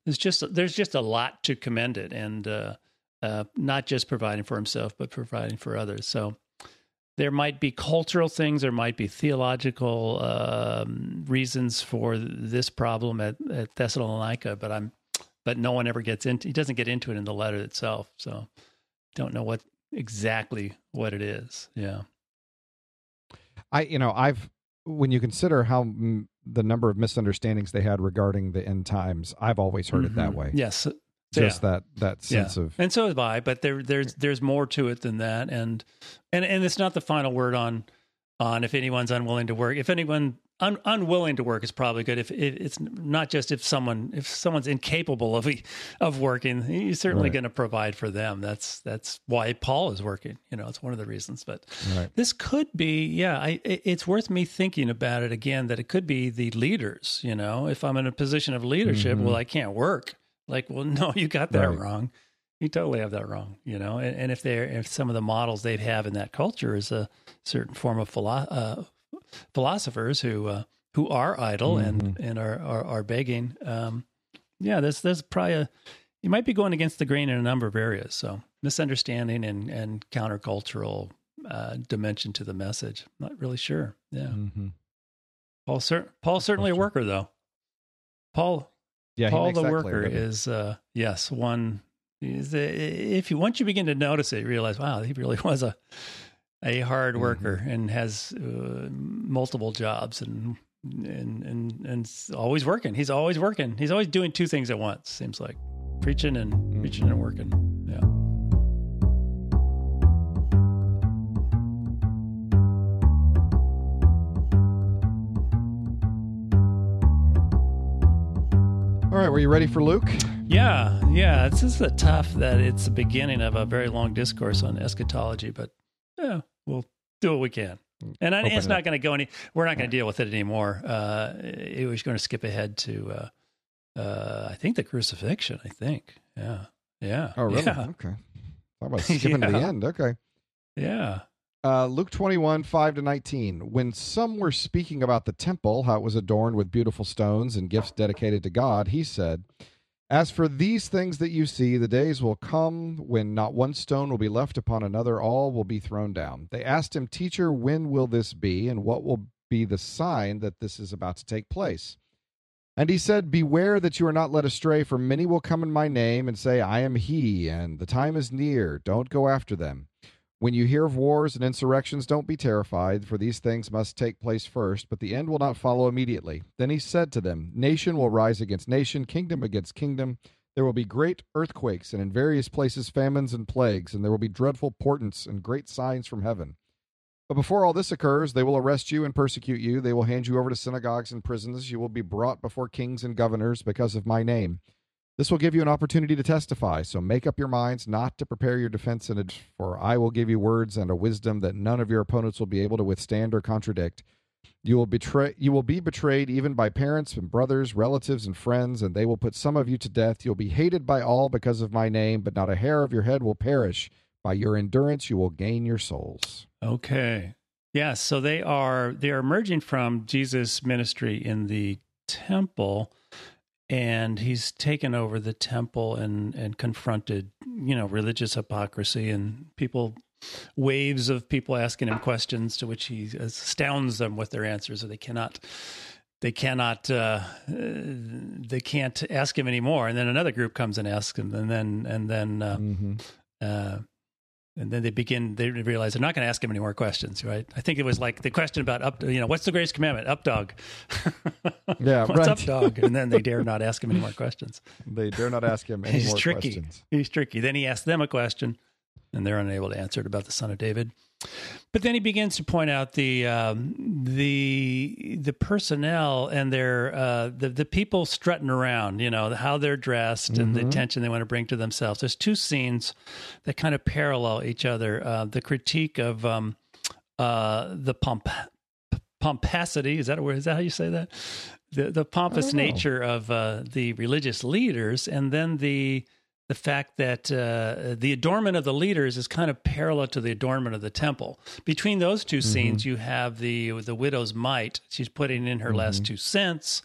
B: there's just there's just a lot to commend it, and uh, uh, not just providing for himself, but providing for others. So there might be cultural things, there might be theological um, reasons for this problem at, at Thessalonica, but I'm but no one ever gets into he doesn't get into it in the letter itself, so don't know what exactly what it is. Yeah.
C: I, you know, I've when you consider how mm, the number of misunderstandings they had regarding the end times, I've always heard it that
B: Mhm.
C: way.
B: Yes.
C: Just
B: yeah.
C: that that sense of
B: and so have I. But there, there's there's more to it than that, and and and it's not the final word on on if anyone's unwilling to work. If anyone un, unwilling to work is probably good. If, if it's not just if someone if someone's incapable of of working, he's certainly
C: Right.
B: going to provide for them. That's that's why Paul is working. You know, it's one of the reasons. But
C: right.
B: this could be, yeah, I, it's worth me thinking about it again that it could be the leaders, you know, if I'm in a position of leadership,
C: Mhm.
B: well, I can't work. Like, well, no, you got that
C: Right.
B: wrong. You totally have that wrong, you know, and, and if they're, if some of the models they have in that culture is a certain form of philo- uh, philosophers who, uh, who are idle and, and are, are, are begging. Um, yeah, there's, there's probably a, you might be going against the grain in a number of areas. So misunderstanding and and countercultural uh, dimension to the message. Not really sure. Yeah.
C: Mm-hmm.
B: Paul, cer- Paul's certainly a worker, though. Paul,
C: Yeah,
B: Paul the worker
C: clear,
B: is uh, yes one. Is if you once you begin to notice it, you realize wow, he really was a a hard
C: Mm-hmm.
B: worker and has uh, multiple jobs and and and and always working. He's always working. He's always doing two things at once. Seems like preaching and
C: Mm-hmm.
B: preaching and working. Yeah.
C: All right, were you ready for Luke?
B: Yeah, yeah. This is a tough that it's the beginning of a very long discourse on eschatology, but yeah, we'll do what we can. And I, it's
C: it
B: not going to go any. We're not going to deal with it anymore. Uh, it was going to skip ahead to, uh, uh, I think the crucifixion. I think. Yeah. Yeah.
C: Oh, really?
B: Yeah.
C: Okay. Talk about skipping to the end. Okay.
B: Yeah.
C: Uh, Luke 21, 5 to 19. When some were speaking about the temple, how it was adorned with beautiful stones and gifts dedicated to God, he said, As for these things that you see, the days will come when not one stone will be left upon another, all will be thrown down. They asked him, Teacher, when will this be, and what will be the sign that this is about to take place? And he said, Beware that you are not led astray, for many will come in my name and say, I am he, and the time is near. Don't go after them. When you hear of wars and insurrections, don't be terrified, for these things must take place first, but the end will not follow immediately. Then he said to them, Nation will rise against nation, kingdom against kingdom. There will be great earthquakes, and in various places famines and plagues, and there will be dreadful portents and great signs from heaven. But before all this occurs, they will arrest you and persecute you. They will hand you over to synagogues and prisons. You will be brought before kings and governors because of my name. This will give you an opportunity to testify, so make up your minds not to prepare your defense in for I will give you words and a wisdom that none of your opponents will be able to withstand or contradict. You will betray you will be betrayed even by parents and brothers, relatives and friends, and they will put some of you to death. You'll be hated by all because of my name, but not a hair of your head will perish. By your endurance you will gain your souls.
B: Okay. Yeah. So they are they are emerging from Jesus' ministry in the temple, and he's taken over the temple and and confronted you know religious hypocrisy and people waves of people asking him questions to which he astounds them with their answers, or they cannot they cannot uh, uh, they can't ask him anymore. And then another group comes and asks him, and then and then. Uh,
C: Mm-hmm.
B: uh, and then they begin. They realize they're not going to ask him any more questions, right? I think it was like the question about up. You know, what's the greatest commandment? Up dog.
C: Yeah,
B: what's
C: right.
B: up dog? And then they dare not ask him any more questions.
C: They dare not ask him any
B: He's
C: more
B: tricky.
C: questions.
B: He's tricky. Then he asks them a question, and they're unable to answer it about the son of David. But then he begins to point out the um, the the personnel and their uh, the the people strutting around. You know how they're dressed and the attention they want to bring to themselves. There's two scenes that kind of parallel each other. Uh, the critique of um, uh, the pomp pompacity is that a word? Is that how you say that? The the pompous nature of uh, the religious leaders, and then the the fact that uh, the adornment of the leaders is kind of parallel to the adornment of the temple. Between those 2 scenes, you have the the widow's mite. She's putting in her last two cents.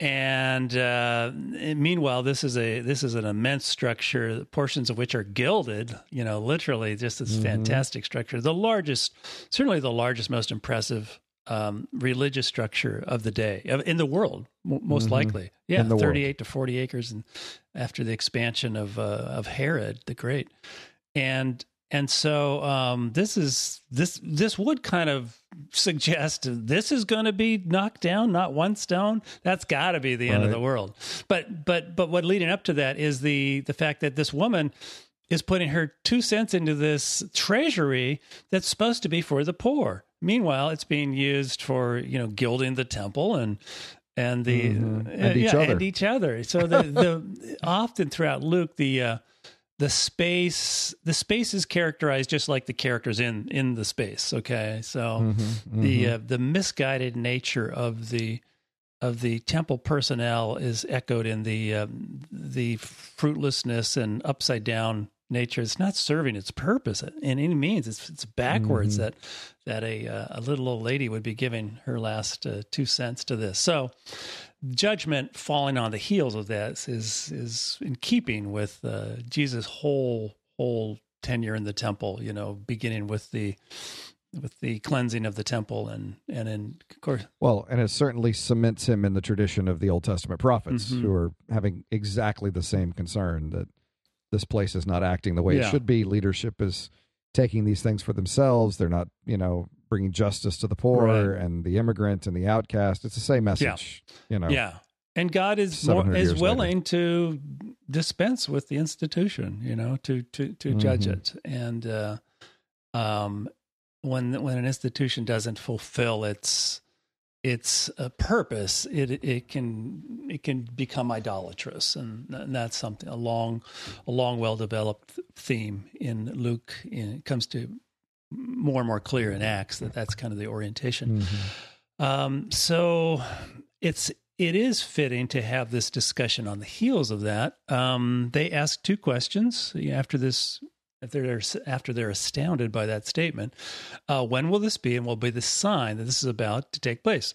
B: And uh, meanwhile, this is a this is an immense structure, portions of which are gilded. You know, literally, just this fantastic structure. The largest, certainly the largest, most impressive um, religious structure of the day in the world, mo most likely. Yeah,
C: the world.
B: thirty-eight to forty acres, and after the expansion of uh, of Herod the Great, and and so um, this is this this would kind of suggest this is going to be knocked down, not one stone. That's got to be the end of the world. But but but what leading up to that is the the fact that this woman is putting her two cents into this treasury that's supposed to be for the poor. Meanwhile, it's being used for you know gilding the temple and and the
C: Mhm.
B: uh,
C: And each
B: yeah,
C: other.
B: and each other. So the the often throughout Luke the uh, the space the space is characterized just like the characters in in the space. Okay, so
C: Mm-hmm.
B: the uh, the misguided nature of the of the temple personnel is echoed in the um, the fruitlessness and upside down nature. It's not serving its purpose in any means. It's it's backwards
C: Mhm.
B: that that a uh, a little old lady would be giving her last uh, two cents to this. So judgment falling on the heels of this is is in keeping with uh, Jesus' whole whole tenure in the temple. You know, beginning with the with the cleansing of the temple and and in of course
C: Well, and it certainly cements him in the tradition of the Old Testament prophets
B: Mhm.
C: who are having exactly the same concern that this place is not acting the way it should be. Leadership is taking these things for themselves. They're not, you know, bringing justice to the poor
B: Right.
C: and the immigrant and the outcast. It's the same message, you know.
B: yeah. And God is more is
C: years later.
B: willing to dispense with the institution, you know, to to to judge
C: Mhm.
B: it. And uh, um, when when an institution doesn't fulfill its its uh, purpose, it it can it can become idolatrous, and, and that's something a long a long well developed theme in Luke. In, it comes to more and more clear in Acts that that's kind of the orientation.
C: Mhm.
B: Um, so it's it is fitting to have this discussion on the heels of that. Um, they ask two questions after this. If they're after they're astounded by that statement, uh, when will this be, and will be the sign that this is about to take place?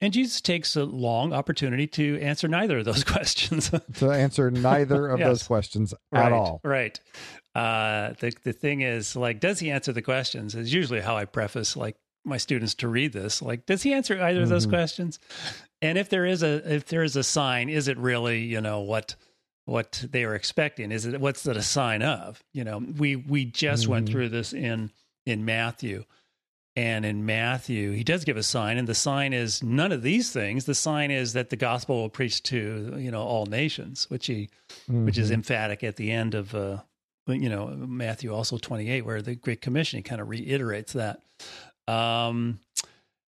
B: And Jesus takes a long opportunity to answer neither of those questions.
C: To answer neither of
B: Yes.
C: those questions
B: right,
C: at all.
B: Right. Uh, the the thing is, like, does he answer the questions? Is usually how I preface like my students to read this. Like, does he answer either of those
C: Mhm.
B: questions? And if there is a if there is a sign, is it really you know what what they were expecting? Is it what's it a sign of? You know, we we just went
C: Mhm.
B: through this in in Matthew. And in Matthew, he does give a sign, and the sign is none of these things. The sign is that the gospel will preach to you know all nations, which he which is
C: Mhm.
B: emphatic at the end of uh you know Matthew also 28 where the great commission he kind of reiterates that um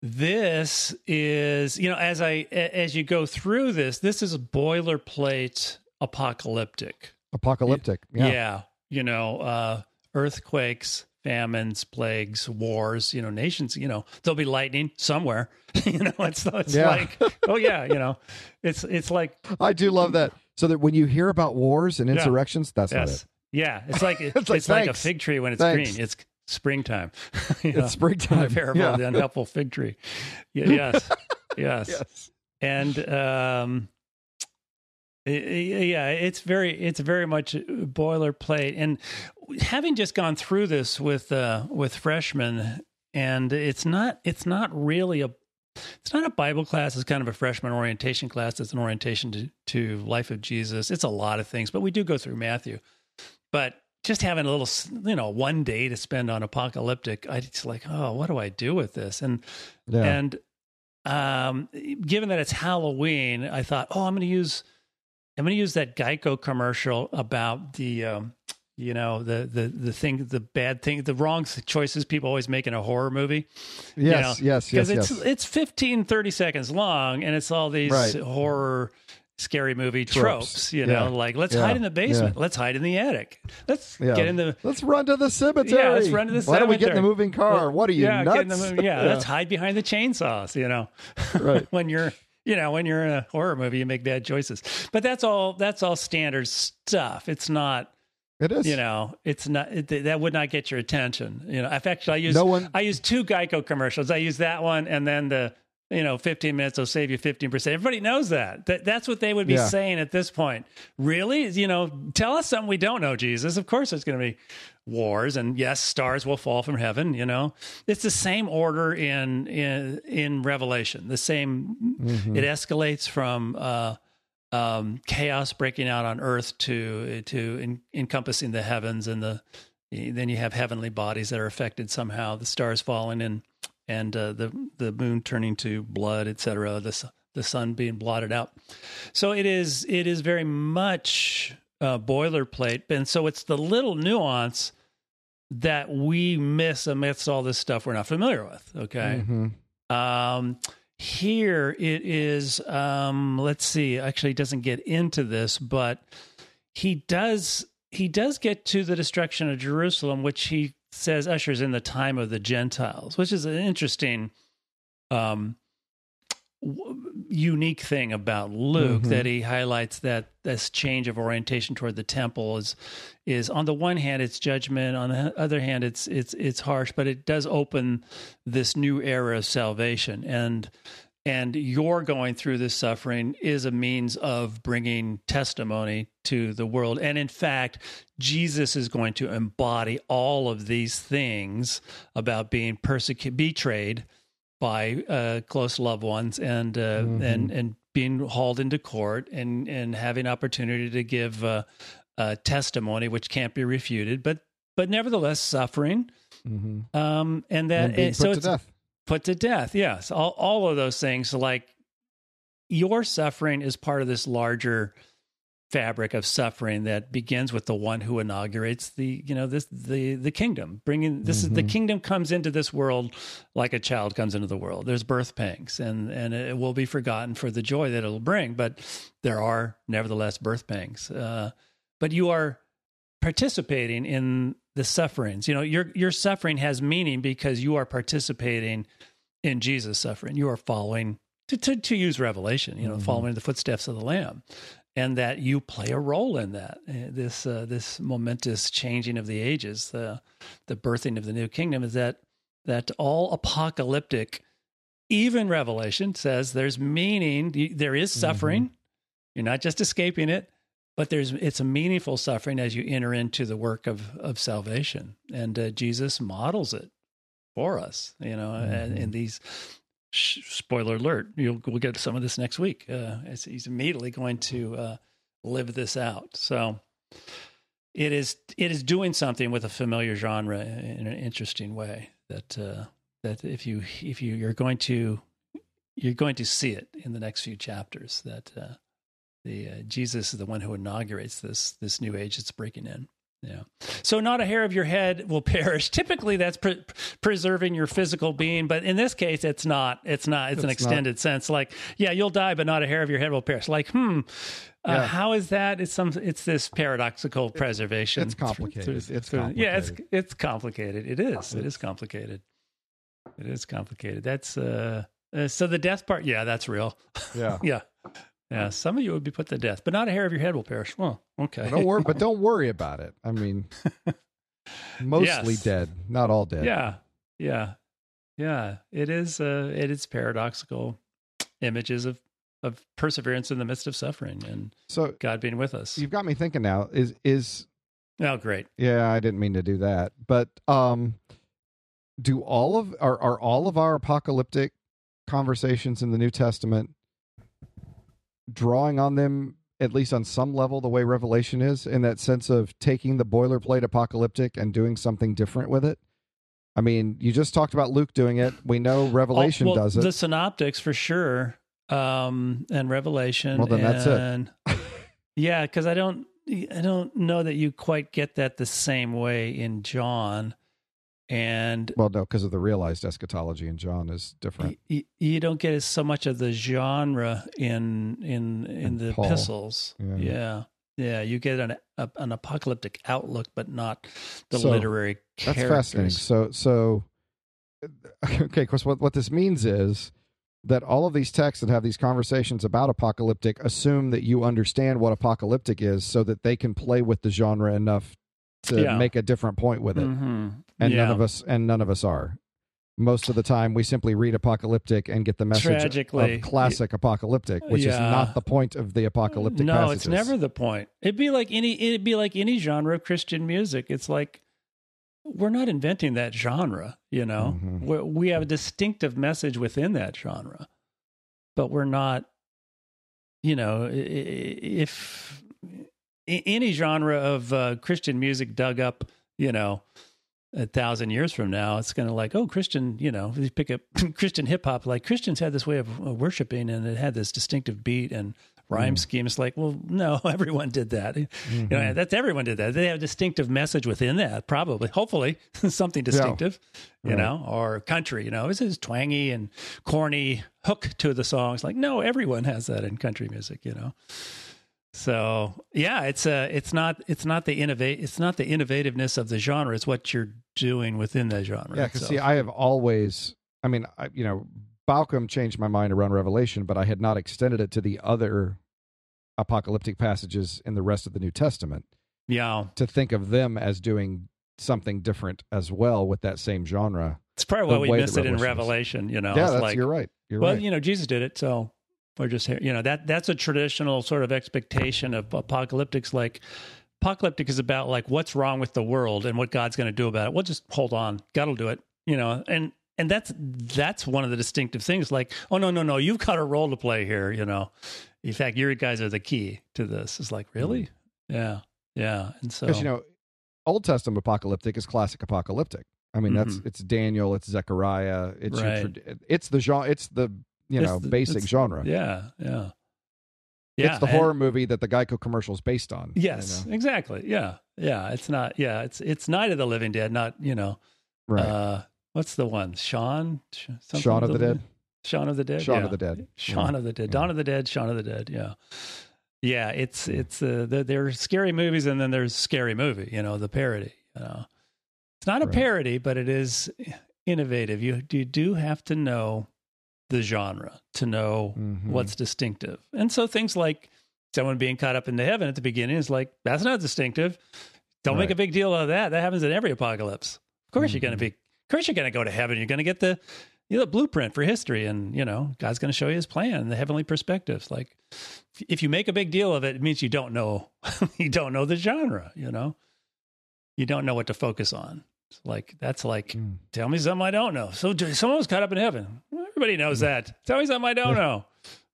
B: this is you know as i as you go through this this is a boilerplate apocalyptic
C: apocalyptic.
B: yeah.
C: Yeah.
B: you know uh earthquakes famines plagues wars you know nations you know there'll be lightning somewhere you know it's it's
C: Yeah.
B: like oh yeah you know it's it's like
C: I do love that. So that when you hear about wars and
B: Yeah.
C: insurrections, that's not
B: Yes.
C: it.
B: Yeah. It's like it's,
C: It's like,
B: like a fig tree when it's
C: Thanks.
B: green. It's springtime. You know,
C: It's springtime.
B: The parable
C: Yeah.
B: of the unhelpful fig tree. Yes. yes.
C: Yes.
B: And um yeah, it's very it's very much boilerplate. And having just gone through this with uh with freshmen and it's not it's not really a it's not a Bible class. It's kind of a freshman orientation class. It's an orientation to, to life of Jesus. It's a lot of things, but we do go through Matthew. But just having a little, you know, one day to spend on apocalyptic, I just like, oh, what do I do with this? And
C: Yeah.
B: and um, given that it's Halloween, I thought, oh, I'm going to use, I'm going to use that Geico commercial about the, um, you know, the the the thing, the bad thing, the wrong choices people always make in a horror movie
C: yes,
B: you know,
C: yes, yes,
B: because it's
C: yes.
B: it's 15 30 seconds long and it's all these
C: Right.
B: horror scary movie
C: Tropes.
B: tropes, you
C: Yeah.
B: know like let's
C: Yeah.
B: hide in the basement let's hide in the attic let's
C: Yeah.
B: get in the
C: Let's run to the cemetery.
B: Yeah, let's run to the
C: Why don't we get in the moving car? what are you
B: yeah,
C: nuts?
B: the yeah, let's hide behind the chainsaws you know
C: Right.
B: when you're you know when you're in a horror movie you make bad choices. But that's all that's all standard stuff. It's not
C: It is.
B: you know it's not it, that would not get your attention you know. I've actually i use
C: No one-
B: i use two geico commercials. I use that one and then the you know 15 minutes will save you 15% everybody knows that, that that's what they would be
C: Yeah.
B: saying at this point. Really? You know tell us something we don't know jesus. Of course there's going to be wars and yes stars will fall from heaven you know. It's the same order in in in revelation. The same
C: Mhm.
B: it escalates from uh, um, chaos breaking out on earth to to en- encompassing the heavens and the then you have heavenly bodies that are affected somehow the stars falling and and uh, the the moon turning to blood etc the the sun being blotted out so it is it is very much uh, boilerplate and so it's the little nuance that we miss amidst all this stuff we're not familiar with okay
C: Mhm.
B: um, here it is. Um, let's see. Actually, doesn't get into this, but he does. He does get to the destruction of Jerusalem, which he says ushers in the time of the Gentiles, which is an interesting, um, w- unique thing about Luke
C: Mhm.
B: that he highlights that this change of orientation toward the temple is is on the one hand it's judgment on the other hand it's it's it's harsh but it does open this new era of salvation and and you're going through this suffering is a means of bringing testimony to the world. And in fact, Jesus is going to embody all of these things about being persecuted, betrayed by uh, close loved ones, and uh, mm-hmm. and and being hauled into court, and and having opportunity to give uh, testimony, which can't be refuted, but but nevertheless suffering. Mm-hmm. Um, and that
C: and and so it's death
B: put to death. Yes, all all of those things. Like your suffering is part of this larger fabric of suffering that begins with the one who inaugurates the you know this the the kingdom bringing this mm-hmm. is the mm-hmm. kingdom comes into this world like a child comes into the world there's birth pangs and and it will be forgotten for the joy that it'll bring but there are nevertheless birth pangs uh, but you are participating in the sufferings. You know, your your suffering has meaning because you are participating in Jesus' suffering. You are following to to, to use Revelation. You know, mm-hmm. following the footsteps of the Lamb, and that you play a role in that. Uh, this uh, this momentous changing of the ages, the the birthing of the new kingdom, is that that all apocalyptic, even Revelation says there's meaning. There is suffering. Mm-hmm. You're not just escaping it but there's it's a meaningful suffering as you enter into the work of of salvation. And uh, jesus models it for us you know mm-hmm. and, and, these sh- spoiler alert you'll we'll get some of this next week. Uh, he's immediately going to uh, live this out. So it is it is doing something with a familiar genre in an interesting way that uh, that if you if you you're going to you're going to see it in the next few chapters that uh, the uh, Jesus is the one who inaugurates this this new age that's breaking in. Yeah. So not a hair of your head will perish. Typically, that's pre- preserving your physical being, but in this case, it's not. It's not. It's, it's an extended not. sense. Like, yeah, you'll die, but not a hair of your head will perish. Like, hmm, uh, yeah. how is that? It's some. It's this paradoxical preservation.
C: It's complicated. Through,
B: it's
C: complicated.
B: Yeah, it's it's complicated. It is. It's, it is complicated. It is complicated. That's uh, uh. So the death part, yeah, that's real.
C: Yeah.
B: yeah. Yeah, some of you would be put to death, but not a hair of your head will perish. Well, okay.
C: Don't worry, but don't worry about it. I mean, mostly yes. dead, not all dead.
B: Yeah, yeah, yeah. It is. Uh, it is paradoxical images of of perseverance in the midst of suffering and
C: so
B: God being with us.
C: You've got me thinking now. Is is
B: oh great?
C: Yeah, I didn't mean to do that, but um, do all of are are all of our apocalyptic conversations in the New Testament drawing on them at least on some level the way revelation is in that sense of taking the boilerplate apocalyptic and doing something different with it. I mean you just talked about luke doing it. We know revelation
B: oh, well,
C: does it.
B: the synoptics for sure um and revelation
C: well then
B: and,
C: that's it.
B: yeah because i don't i don't know that you quite get that the same way in john and
C: well no because of the realized eschatology in john is different
B: you, you don't get so much of the genre in in in the Paul. epistles yeah. yeah. yeah you get an a, an apocalyptic outlook but not the so, literary characters.
C: that's fascinating so so okay of course what, what this means is that all of these texts that have these conversations about apocalyptic assume that you understand what apocalyptic is so that they can play with the genre enough to yeah. make a different point with it. Mm-hmm. And yeah. none of us and none of us are. Most of the time we simply read apocalyptic and get the message Tragically, of classic apocalyptic, which yeah. is not the point of the apocalyptic
B: No,
C: passages.
B: it's never the point. It'd be like any it'd be like any genre of Christian music. It's like we're not inventing that genre, you know. Mm-hmm. we have a distinctive message within that genre. But we're not you know, if any genre of uh, Christian music dug up, you know, a thousand years from now, it's going to like, oh, Christian, you know, you pick up Christian hip hop, like Christians had this way of worshiping and it had this distinctive beat and rhyme mm. scheme. It's like, well, no, everyone did that. Mm-hmm. You know, mm-hmm. that's everyone did that. They have a distinctive message within that, probably, hopefully, something distinctive, yeah. you right. know, or country. You know, this is twangy and corny hook to the songs. Like, no, everyone has that in country music. You know. So yeah, it's a uh, it's not it's not the innovate it's not the innovativeness of the genre. It's what you're doing within the genre.
C: Yeah, because see, I have always, I mean, I, you know, Bauckham changed my mind around Revelation, but I had not extended it to the other apocalyptic passages in the rest of the New Testament.
B: Yeah,
C: to think of them as doing something different as well with that same genre.
B: It's probably why we miss it in Revelation. You know,
C: yeah, that's, like, you're right. You're
B: well,
C: right.
B: you know, Jesus did it, so we're just here. You know that that's a traditional sort of expectation of apocalyptics. Like apocalyptic is about like what's wrong with the world and what God's going to do about it. We'll just hold on. God will do it. You know, and and that's that's one of the distinctive things. Like, oh no, no, no, you've got a role to play here. You know, in fact, you guys are the key to this. It's like really, yeah, yeah, and so
C: because you know old testament apocalyptic is classic apocalyptic i mean that's
B: Mhm.
C: it's daniel it's zechariah it's
B: Right.
C: trad- it's the genre it's the you
B: It's
C: know
B: the-
C: basic genre
B: yeah, yeah, yeah.
C: it's the
B: and-
C: horror movie that the geico commercial is based on you
B: Yes,
C: know?
B: exactly. Yeah, yeah. It's not. Yeah, it's it's Night of the Living Dead. Not you know.
C: right
B: Uh, what's the one? Sh- something
C: Shaun of the Dead?
B: Shaun of the Dead.
C: Shaun
B: yeah.
C: of the Dead.
B: Shaun
C: Yeah.
B: of the Dead. Dawn of the Dead. Shaun of the Dead. Yeah. Yeah, it's it's uh, there, there are scary movies and then there's scary movie. You know, the parody. You know, it's not a
C: Right.
B: parody, but it is innovative. You you do have to know the genre to know
C: Mhm.
B: what's distinctive. And so things like someone being caught up into heaven at the beginning is like, that's not distinctive. Don't make a big deal of that. That happens in every apocalypse. Of course you're
C: Mm-hmm.
B: going to be, of course you're going to go to heaven. You're going to get the, you know, the blueprint for history. And, you know, God's going to show you his plan, the heavenly perspectives. Like if you make a big deal of it, it means you don't know, you don't know the genre, you know, you don't know what to focus on. It's like, that's like,
C: Mm.
B: tell me something I don't know. So someone was caught up in heaven. Everybody knows that. Tell me something I don't know.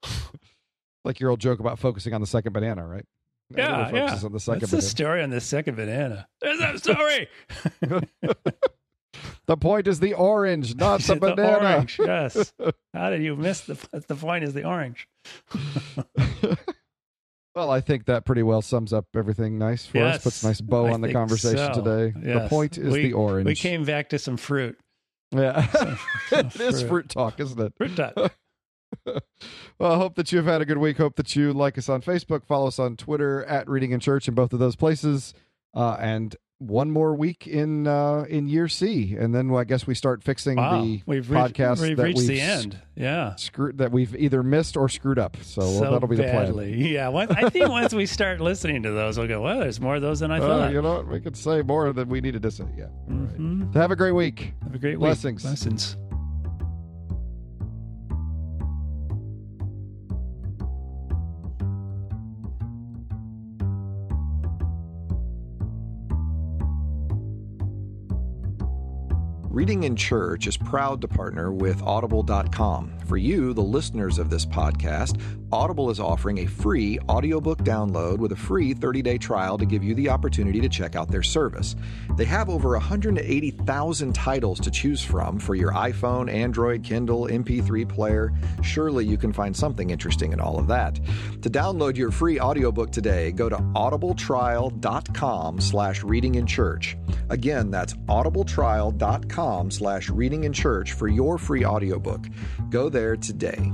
C: like your old joke about focusing on the second banana right
B: Yeah, yeah.
C: on the second
B: What's the story on the second banana? There's that story.
C: the point is the orange not the
B: The
C: banana
B: orange. Yes. How did you miss the? The point is the orange.
C: well i think that pretty well sums up everything nice for us puts a nice bow
B: I
C: on the conversation
B: so.
C: today the point is
B: We-
C: the orange
B: We came back to some fruit.
C: Yeah it
B: fruit.
C: is fruit talk isn't it
B: Fruit talk.
C: well, I hope that you've had a good week. Hope that you like us on Facebook, follow us on Twitter at Reading in Church in both of those places. Uh, and one more week in uh, in year C, and then I guess we start fixing
B: Wow.
C: the
B: We've reached, we've
C: that
B: reached
C: we've
B: the end. Yeah.
C: screwed that we've either missed or screwed up. So,
B: so
C: that'll be the plan.
B: Yeah. Once, I think once we start listening to those, we'll go, well, there's more of those than I
C: Uh,
B: thought.
C: you know what? We could say more than we needed to say. Yeah. All right. Have a great week.
B: Have a great week.
C: Blessings.
B: Blessings.
D: Reading in Church is proud to partner with Audible.com. For you, the listeners of this podcast, Audible is offering a free audiobook download with a free 30 day trial to give you the opportunity to check out their service. They have over 180,000 titles to choose from for your iPhone, Android, Kindle, MP3 player. Surely you can find something interesting in all of that. To download your free audiobook today, go to audibletrial.com slash reading in church. Again, that's audibletrial.com slash reading in church for your free audiobook. Go there today.